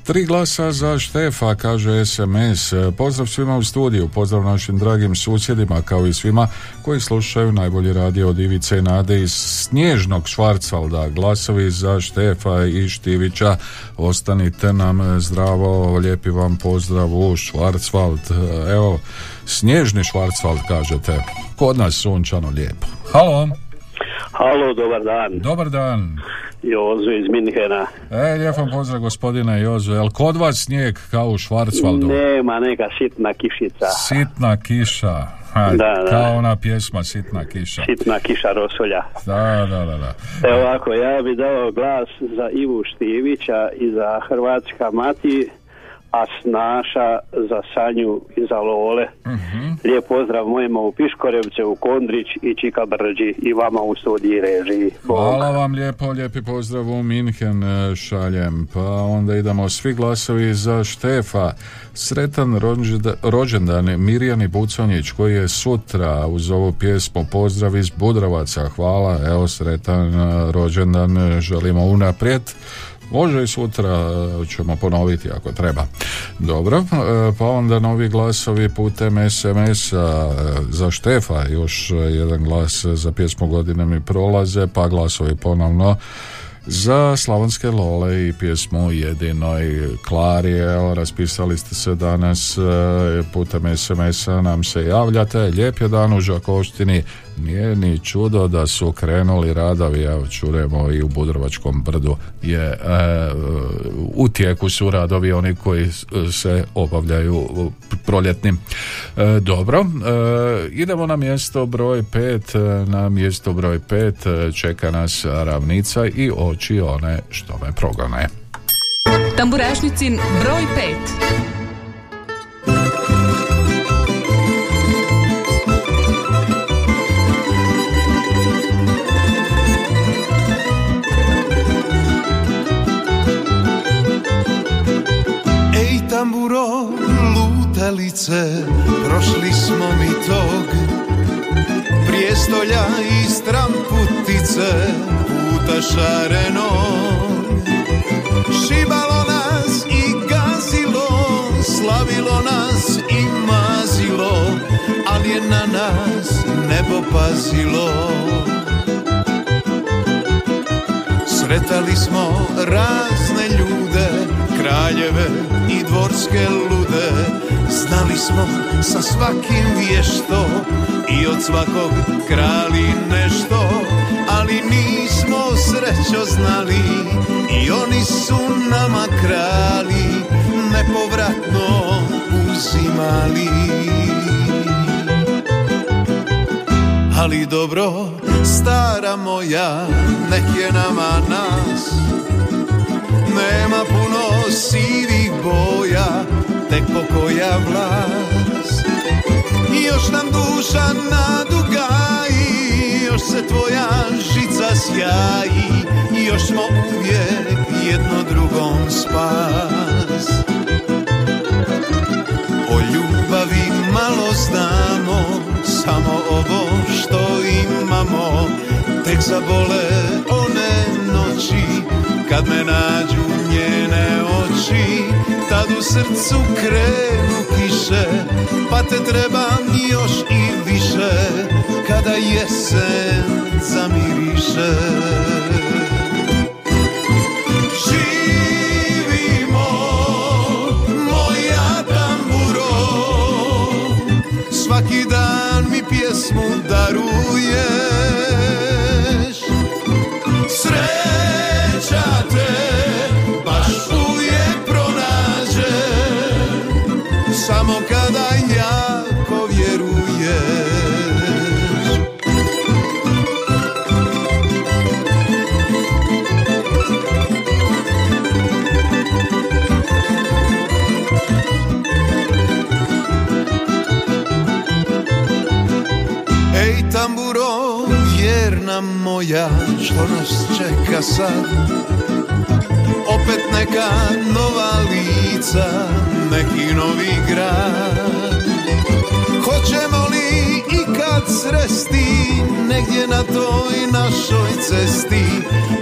Speaker 1: Tri glasa za Štefa, kaže SMS. Pozdrav svima u studiju, pozdrav našim dragim susjedima kao i svima koji slušaju najbolji radio od Ivice i Nade iz Snježnog Švarcvalda. Glasovi za Štefa i Štivića. Ostanite nam zdravo, lijepi vam pozdrav u Švarcvald. Evo, Snježni Švarcvald kažete. Kod nas sunčano lijepo. Halo.
Speaker 34: Halo, dobar dan.
Speaker 1: Dobar dan.
Speaker 34: Jozo iz Minhena.
Speaker 1: E, lijep vam pozdrav gospodine Jozo. Jel kod vas snijeg kao u Švarcvaldu?
Speaker 34: Nema neka sitna kišica.
Speaker 1: Sitna kiša. Ha,
Speaker 34: Da, da.
Speaker 1: Kao ona pjesma Sitna kiša.
Speaker 34: Sitna kiša rosolja.
Speaker 1: Da, da, da, da.
Speaker 34: Evo ovako, ja bi dao glas za Ivu Štivića i za Hrvatska mati, a Snaša za Sanju i za Lole.
Speaker 1: Mhm.
Speaker 34: Lijep pozdrav mojima u Piškorevce, u Kondrić i Čika Brđi i vama u studiji režiji. Bog.
Speaker 1: Hvala vam lijepo, lijepi pozdrav u Minhen e, šaljem. Pa onda idemo svi glasovi za Štefa. Sretan rođenda- rođendan Mirjani Buconjić koji je sutra uz ovu pjesmu pozdrav iz Budrovaca. Hvala, evo sretan e, rođendan e, želimo unaprijed. Može i sutra e, ćemo ponoviti ako treba. Dobro, e, pa onda novi glasovi putem SMS-a za Štefa, još jedan glas za pjesmu godine mi prolaze, pa glasovi ponovno za Slavonske Lole i pjesmu Jedinoj Klari. Evo, raspisali ste se danas e, putem SMS-a, nam se javljate. Lijep je dan u Žakoštini. Nije ni čudo da su krenuli radovi, evo čuremo i u Budrovačkom brdu je e, u tijeku su radovi oni koji se obavljaju proljetnim. E, dobro, e, idemo na mjesto broj 5, na mjesto broj 5 čeka nas ravnica i oči one što me progone.
Speaker 2: Tamburašnicin broj 5.
Speaker 35: sunce, prošli smo mi tog Prijestolja i stramputice, puta šareno. Šibalo nas i gazilo, slavilo nas i mazilo Ali je na nas nebo pazilo. Sretali smo razne ljude, kraljeve i dvorske lude Znali smo sa svakim vješto i od svakog krali nešto Ali nismo srećo znali i oni su nama krali Nepovratno uzimali. Ali dobro, stara moja, nek je nama nas. Nema puno sivih boja, tek pokoja vlas I još nam duša nadugaji, još se tvoja žica sjaji I još smo uvijek jedno drugom spas. O ljubavi malo znamo, samo ovo što imamo. Tek zabole one noći, kad me nađu njene oči Tad u srcu krenu kiše, pa te trebam još i više. Kada jesen zamiriše moja, što nas čeka sad? Opet neka nova lica, neki novi grad. Hoćemo li ikad sresti, negdje na toj našoj cesti,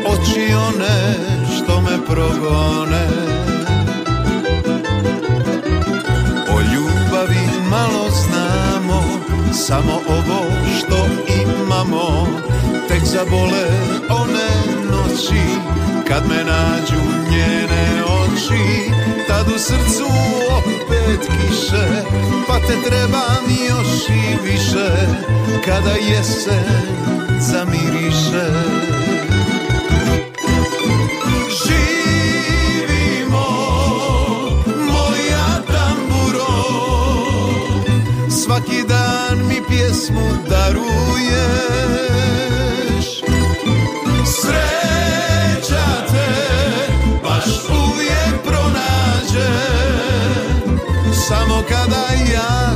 Speaker 35: oči one što me progone? O ljubavi malo znamo, samo ovo što imamo Tek zabole one noći Kad me nađu njene oči. Tad u srcu opet kiše Pa te trebam još i više Kada jesen zamiriše. Živimo, moja tamburo Svaki dan mi pjesmu daruješ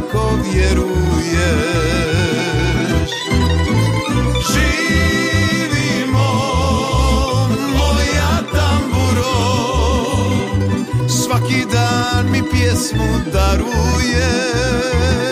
Speaker 35: jako vjeruješ. Živimo, moja tamburo Svaki dan mi pjesmu daruješ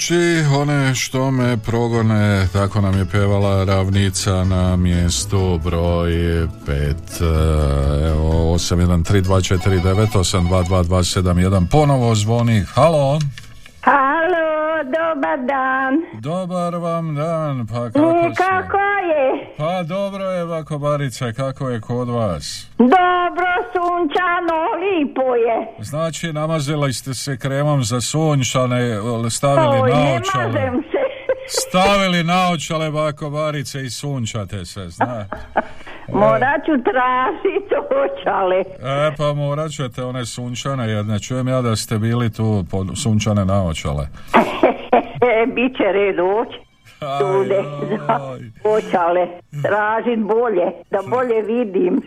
Speaker 1: Oči one što me progone, tako nam je pevala ravnica na mjestu broj 5, evo 813249822271, ponovo zvoni, Halo,
Speaker 21: dobar dan.
Speaker 1: dobar vam dan, pa kako
Speaker 21: Mm,
Speaker 1: ste?
Speaker 21: Kako je?
Speaker 1: Pa dobro je, ovako Barice, kako je kod vas?
Speaker 21: Dobro, sunčano, lipo je.
Speaker 1: Znači, namazili ste se kremom za sunčane, stavili
Speaker 21: Oj, ne
Speaker 1: naočale.
Speaker 21: mazem se.
Speaker 1: Stavili naočale bako Barice i sunčate se, zna.
Speaker 31: Morat ću tražiti očale.
Speaker 1: E, pa morat ćete one sunčane jedne. Čujem ja da ste bili tu pod sunčane naočale.
Speaker 31: Biće red oči. Tude, za očale. Tražit bolje, da bolje vidim.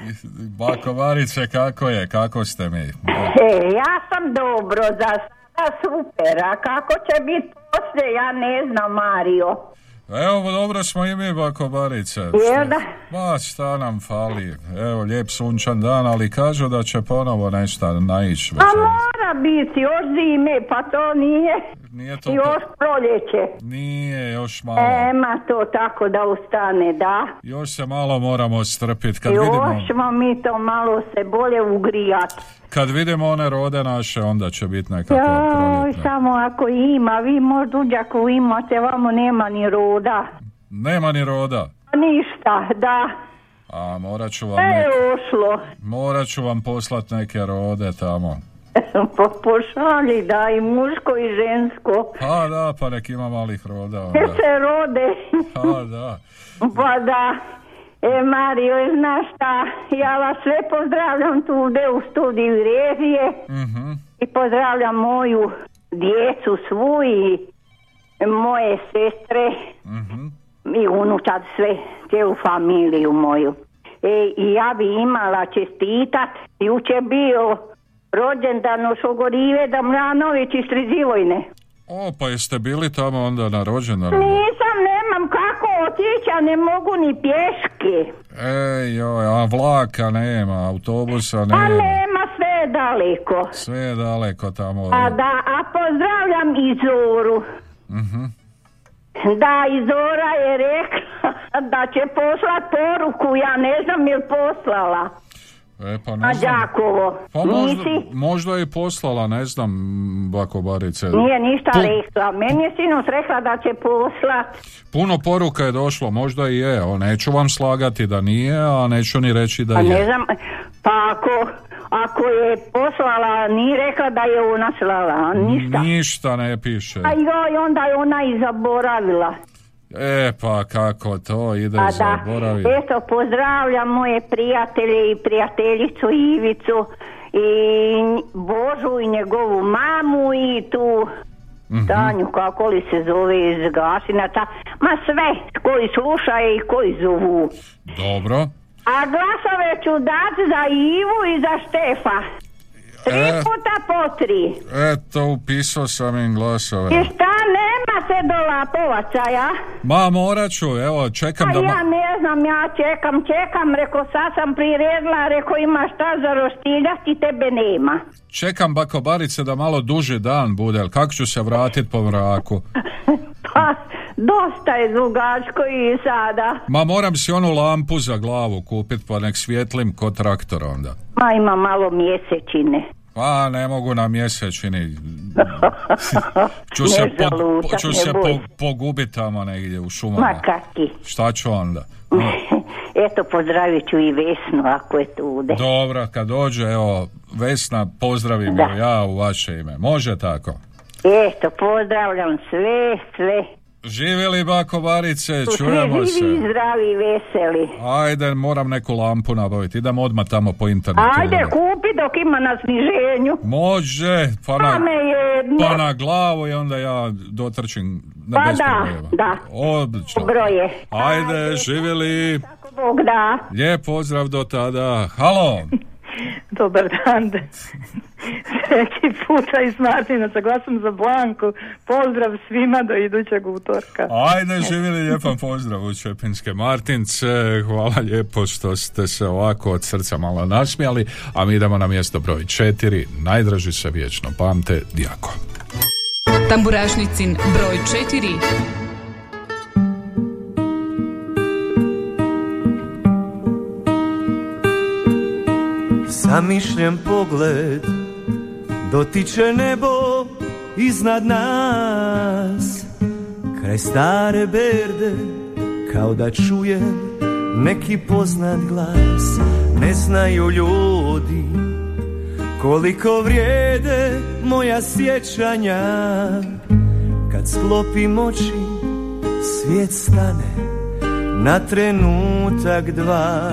Speaker 1: Bako Marice, kako je? Kako ste mi?
Speaker 31: E, ja sam dobro, za sada super, a kako će biti poslije, ja ne znam, Mario.
Speaker 1: Evo, dobro smo i mi, bako Barice.
Speaker 31: Jel da?
Speaker 1: Ma, šta nam fali? Evo, lijep sunčan dan, ali kažu da će ponovo nešto naići.
Speaker 31: A mora biti, još zime, pa to nije.
Speaker 1: Nije to
Speaker 31: Još proljeće.
Speaker 1: Nije, još malo.
Speaker 31: Ema to tako da ustane, da.
Speaker 1: Još se malo moramo strpiti. Kad vidimo,
Speaker 31: Još ćemo mi to malo se bolje ugrijati.
Speaker 1: Kad vidimo one rode naše, onda će biti nekako proljetne.
Speaker 31: samo ako ima, vi možda u Đakovu imate, vamo nema ni roda.
Speaker 1: Nema ni roda.
Speaker 31: Ništa, da.
Speaker 1: A morat ću vam,
Speaker 31: E,
Speaker 1: nek-
Speaker 31: ušlo.
Speaker 1: morat ću vam poslat neke rode tamo.
Speaker 31: Po, pošalji, da, i muško i žensko.
Speaker 1: Pa da, pa nek ima malih roda onda.
Speaker 31: se rode.
Speaker 1: Pa da.
Speaker 31: Pa da. E, Mario, znaš šta, ja vas sve pozdravljam tu ovdje u studiju režije
Speaker 1: Mhm.
Speaker 31: i pozdravljam moju djecu svu i moje sestre
Speaker 1: Mhm.
Speaker 31: i unučad sve, cijelu familiju moju. E, I ja bi imala čestitat, juče bio rođendan u Šogorive Damljanović iz Strizivojne.
Speaker 1: O, pa jeste bili tamo onda na rođendanu?
Speaker 31: Nisam, kako otići, a ne mogu ni pješke.
Speaker 1: Ej, joj, a vlaka nema, autobusa
Speaker 31: A
Speaker 1: nema.
Speaker 31: nema sve je daleko.
Speaker 1: Sve je daleko tamo.
Speaker 31: A da, a pozdravljam Izoru.
Speaker 1: Mhm.
Speaker 31: Da, Izora je rekla da će poslat poruku, ja ne znam jel poslala.
Speaker 1: E, pa ne znam.
Speaker 31: Đakovo.
Speaker 1: Pa možda,
Speaker 31: Nisi?
Speaker 1: možda je poslala, ne znam, bako Barice.
Speaker 31: Nije ništa
Speaker 1: Pu-
Speaker 31: rekla. Meni je sinoć rekla da će poslat.
Speaker 1: Puno poruka je došlo, možda i je. O, neću vam slagati da nije, a neću ni reći da
Speaker 31: Pa
Speaker 1: je.
Speaker 31: ne znam, pa ako, ako je poslala, nije rekla da je ona slala, a ništa.
Speaker 1: Ništa ne piše.
Speaker 31: A joj, onda je ona i zaboravila.
Speaker 1: E, pa kako to ide
Speaker 31: A da,
Speaker 1: zaboraviti.
Speaker 31: eto, pozdravljam moje prijatelje i prijateljicu Ivicu i Božu i njegovu mamu i tu
Speaker 1: Mhm.
Speaker 31: Tanju, kako li se zove iz Gašinaca, ma sve koji slušaju i koji zovu.
Speaker 1: Dobro.
Speaker 31: A glasove ću dati za Ivu i za Štefa. Tri
Speaker 1: E.
Speaker 31: puta po tri.
Speaker 1: Eto, upisao sam im glasove.
Speaker 31: I šta nema se do Lapovaca, ja?
Speaker 1: Ma, morat ću, evo, čekam
Speaker 31: A
Speaker 1: da... ma-
Speaker 31: ja ne znam, ja čekam, čekam, reko sad sam priredila, reko ima šta za roštiljati, tebe nema.
Speaker 1: Čekam bako Barice da malo duži dan bude, ali kako ću se vratit po mraku?
Speaker 31: Pa, dosta je dugačko i sada.
Speaker 1: Ma moram si onu lampu za glavu kupit pa nek svijetlim ko traktor onda.
Speaker 31: Ma ima malo mjesečine.
Speaker 1: Pa ne mogu na mjesečini. Ću se, po, po- ću se po, pogubit tamo negdje u šumama.
Speaker 31: Ma kaki.
Speaker 1: Šta ću onda?
Speaker 31: Eto, pozdravit ću i Vesnu ako je tude.
Speaker 1: Dobro, kad dođe, evo, Vesna, pozdravim ju ja u vaše ime. Može tako?
Speaker 31: Eto, pozdravljam sve, sve.
Speaker 1: Živjeli bako Barice,
Speaker 31: Su
Speaker 1: čujemo
Speaker 31: svi živi,
Speaker 1: se.
Speaker 31: zdravi veseli.
Speaker 1: Ajde, moram neku lampu nabaviti. Idem odmah tamo po internetu.
Speaker 31: Ajde, kupi dok ima na sniženju.
Speaker 1: Može, pa
Speaker 31: Pa
Speaker 1: na,
Speaker 31: jedno.
Speaker 1: pa na glavu i onda ja dotrčim na
Speaker 31: Pa da, da.
Speaker 1: Odlično.
Speaker 31: Dobro je.
Speaker 1: Ajde, živjeli.
Speaker 31: Bog da.
Speaker 1: Lijep pozdrav do tada. Halo.
Speaker 20: Dobar dan. Treći puta iz Martinaca glasom za Blanku. Pozdrav svima do idućeg utorka.
Speaker 1: Ajde, živjeli lijepan pozdrav u Čepinske Martince. Hvala lijepo što ste se ovako od srca malo nasmijali. A mi idemo na mjesto broj četiri. Najdraži se vječno pamte, Dijako.
Speaker 2: Tamburašnicin broj 4.
Speaker 27: Zamišljen pogled dotiče nebo iznad nas. Kraj stare berde kao da čujem neki poznat glas. Ne znaju ljudi koliko vrijede moja sjećanja. Kad sklopim oči svijet stane
Speaker 36: na trenutak dva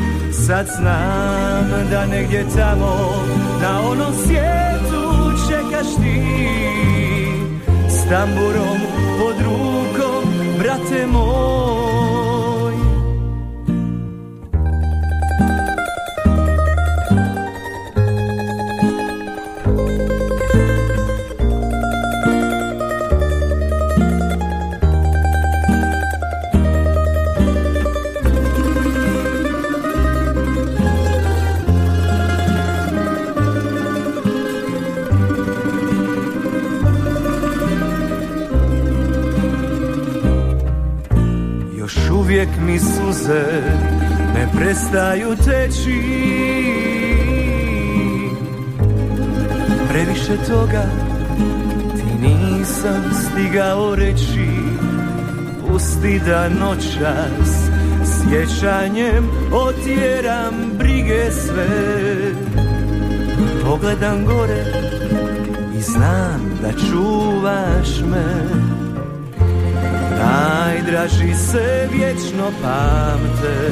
Speaker 36: Sad znam da negdje tamo Na onom svijetu čekaš ti S tamburom pod rukom Brate moj prestaju teći. Previše toga ti nisam stigao reći. Pusti da noćas sjećanjem otjeram brige sve. Pogledam gore i znam da čuvaš me. Najdraži se vječno pamte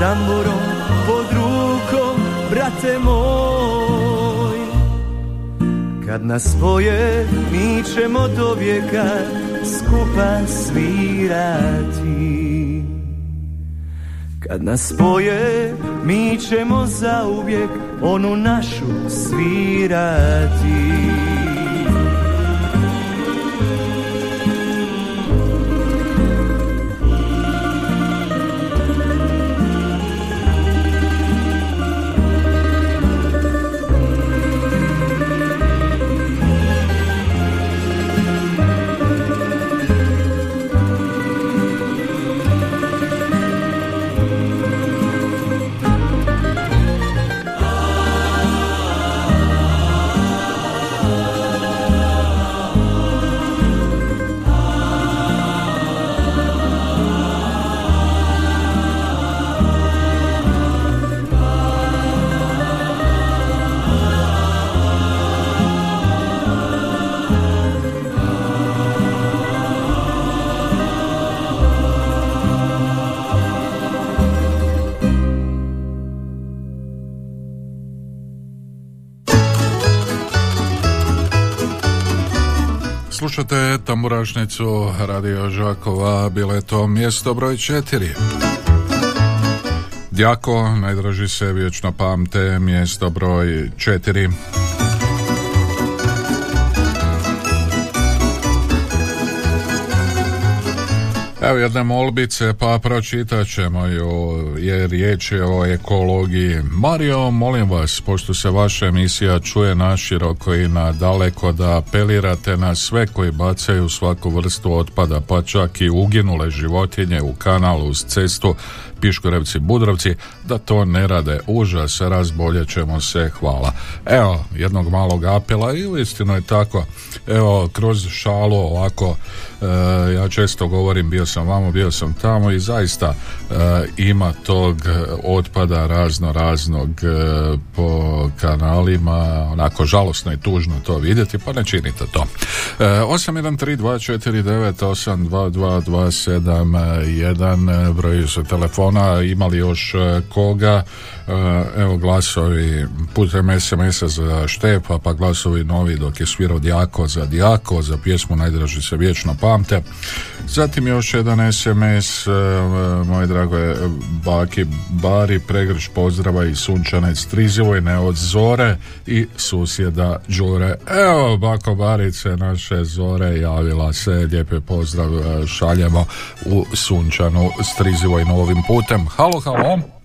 Speaker 36: tamburom pod rukom Brate moj. Kad nas spoje Mi ćemo do vijeka Skupa svirati. Kad nas spoje Mi ćemo zauvijek Onu našu svirati
Speaker 1: Tamburašnicu Radio Žakova, bilo je to mjesto broj četiri. Djako, najdraži se vječno pamte, mjesto broj četiri. Evo jedne molbice, pa pročitat ćemo ju, jer riječ je o ekologiji. Mario, molim vas, pošto se vaša emisija čuje naširoko i na daleko, da apelirate na sve koji bacaju svaku vrstu otpada, pa čak i uginule životinje u kanalu uz cestu, Piškorevci, Budrovci, da to ne rade. Užas, razboljet ćemo se, hvala. Evo, jednog malog apela i uistinu je tako. Evo, kroz šalu ovako, ja često govorim, bio sam vamo, bio sam tamo i zaista e, ima tog otpada razno raznog e, po kanalima, onako žalosno i tužno to vidjeti, pa ne činite to. E, 813249822271 broji su telefona, imali još e, koga, E, evo glasovi putem SMS-a za Štepa, pa glasovi novi dok je svirao Dijako za Dijako, za pjesmu Najdraži se vječno pa pamte. Zatim još jedan SMS, e, moje drage baki Bari, pregrš pozdrava i sunčane Strizivojne od Zore i susjeda Đure. Evo, bako Barice, naše Zore javila se, lijepi pozdrav šaljemo u sunčanu Strizivojnu ovim putem. Halo, halo.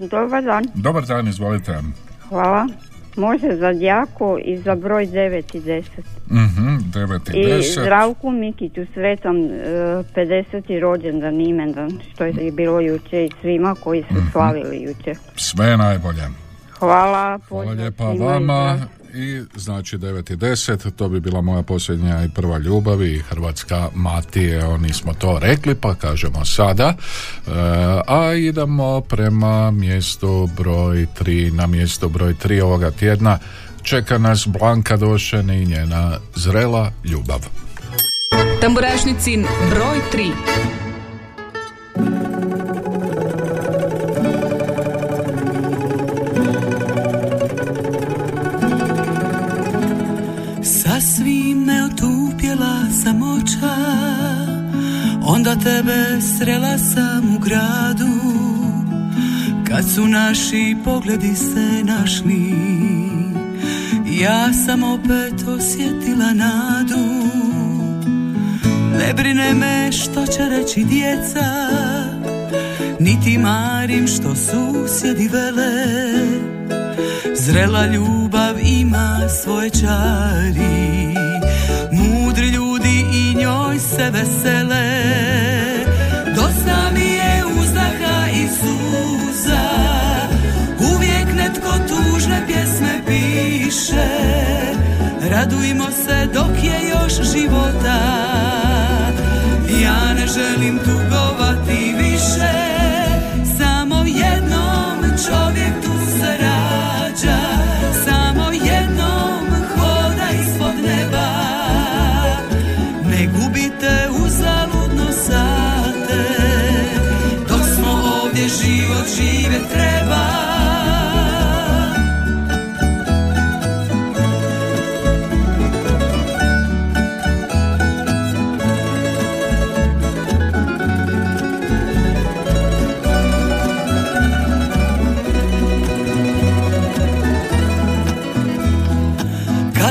Speaker 37: Dobar dan.
Speaker 1: Dobar dan, izvolite.
Speaker 37: Hvala. Može za Djaku i za broj 9 i 10.
Speaker 1: Mhm, 9 i
Speaker 37: I
Speaker 1: 10.
Speaker 37: Zdravku Mikiću sretan e, 50. rođendan imendan, što je bilo juče i svima koji su
Speaker 1: Mhm.
Speaker 37: slavili juče.
Speaker 1: Sve najbolje.
Speaker 37: Hvala,
Speaker 1: Hvala lijepa vama
Speaker 37: i
Speaker 1: znači 9 i 10 to bi bila moja posljednja i prva ljubav i Hrvatska mati evo nismo to rekli pa kažemo sada. E, a idemo prema mjestu broj 3 na mjesto broj 3 ovoga tjedna. Čeka nas Blanka Došen i njena zrela ljubav.
Speaker 2: Tamburašnicin broj 3.
Speaker 38: samoća Onda tebe srela sam u gradu. Kad su naši pogledi se našli Ja sam opet osjetila nadu. Ne brine me što će reći djeca Niti marim što susjedi vele. Zrela ljubav ima svoje čari Mudri ljudi njoj se vesele. Dosta mi je uzdaha i suza. Uvijek netko tužne pjesme piše. Radujmo se dok je još života. Ja ne želim tugovati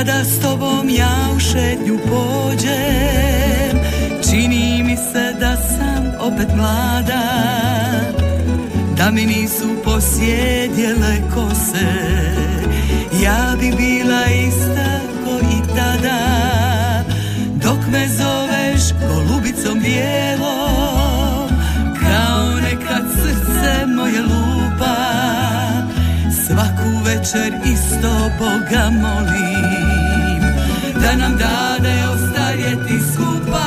Speaker 38: Kada s tobom ja u šetnju pođem Čini mi se da sam opet mlada Da mi nisu posjedjele kose. Ja bi bila ista ko i tada Dok me zoveš golubicom bijelom Kao nekad srce moje lupa. Svaku večer isto Boga molim Da nam dade ostarjeti skupa.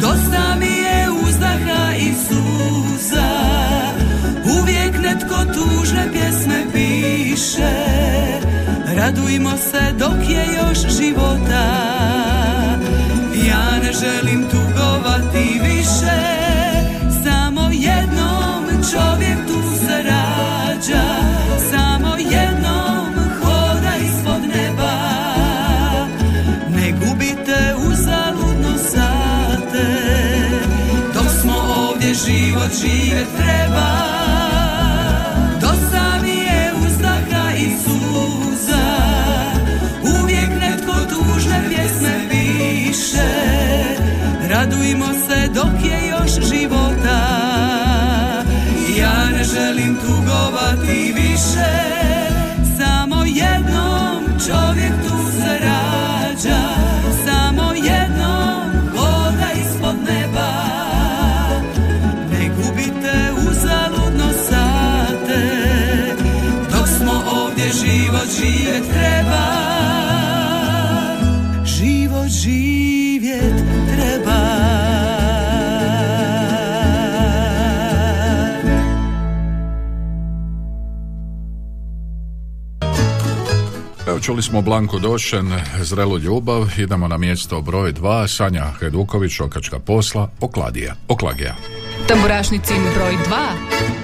Speaker 38: Dosta mi je uzdaha i suza. Uvijek netko tužne pjesme piše. Radujmo se dok je još života. Ja ne želim tugovati više žive treba. Dosta mi je uzdaha i suza. Uvijek netko tužne pjesme piše. Radujmo se dok je još života. Ja ne želim tugovati
Speaker 1: čuli smo Blanku Došen, Zrelu ljubav, idemo na mjesto broj 2, Sanja Heduković, Okačka posla, Okladija. Oklagija.
Speaker 2: Tamburašnicin broj 2.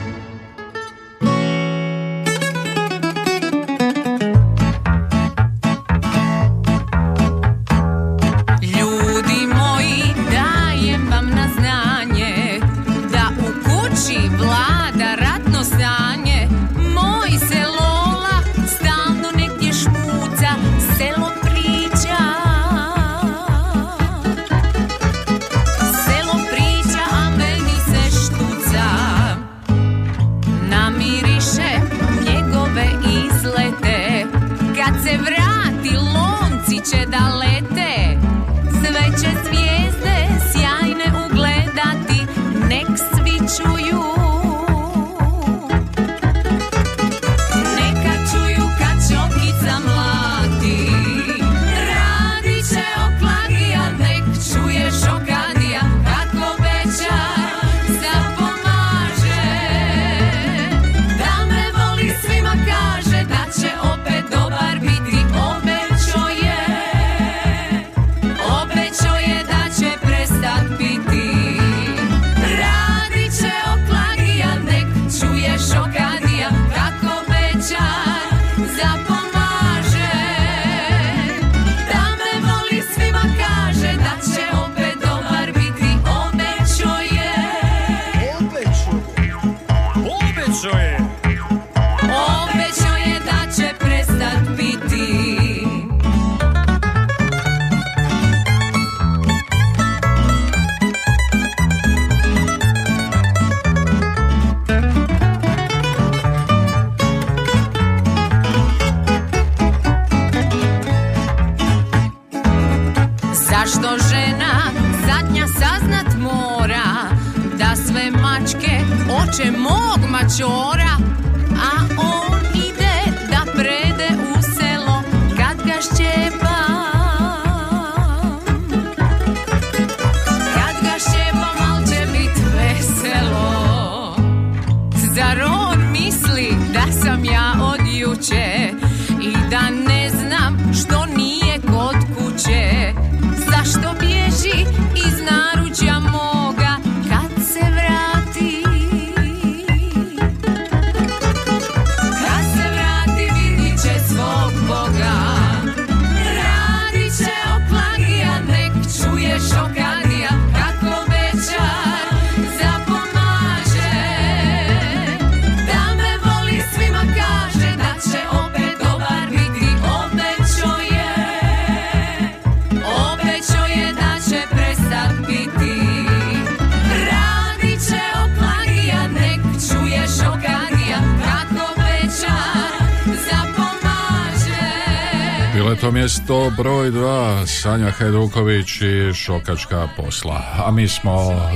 Speaker 1: broj dva Sanja Hajduković i Šokačka posla. A mi smo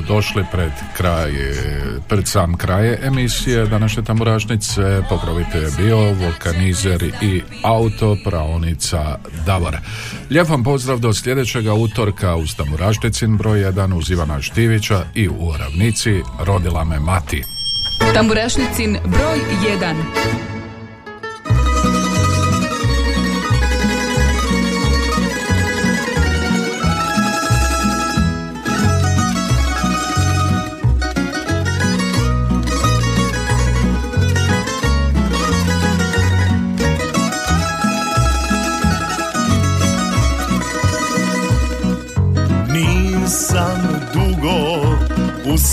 Speaker 1: došli pred kraj Pred sam kraje emisije današnje tamburašnice. Pokrovite je bio vulkanizer i autopravnica Davor. Lijep vam pozdrav do sljedećega utorka Uz tamburašnicin broj jedan Uz Ivana Štivića i u Ravnici. Rodila me mati.
Speaker 2: Tamburašnicin broj
Speaker 4: jedan.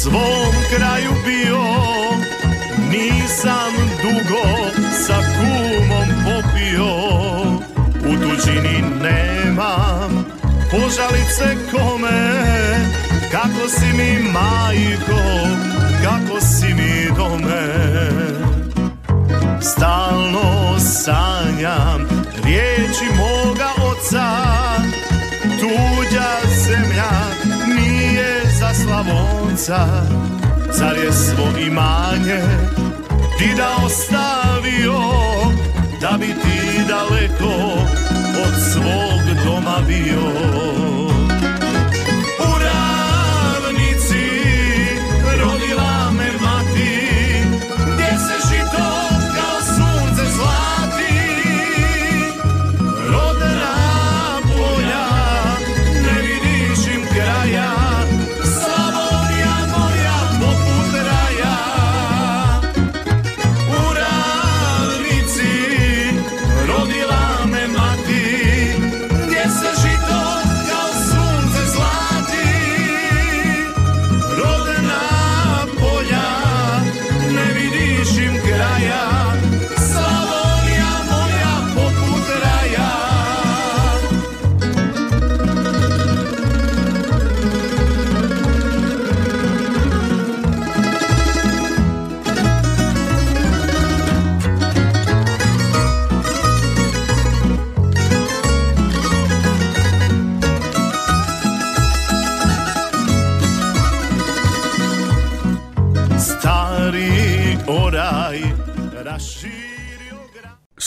Speaker 4: svom kraju bio. Nisam dugo sa kumom popio. U tuđini nemam požalice kome. Kako si mi majko, kako si mi dome. Stalno sanjam riječi moga oca. Tuđa zemlja Slavonca, zar je svo imanje da ostavio, da bi ti daleko od svog doma bio.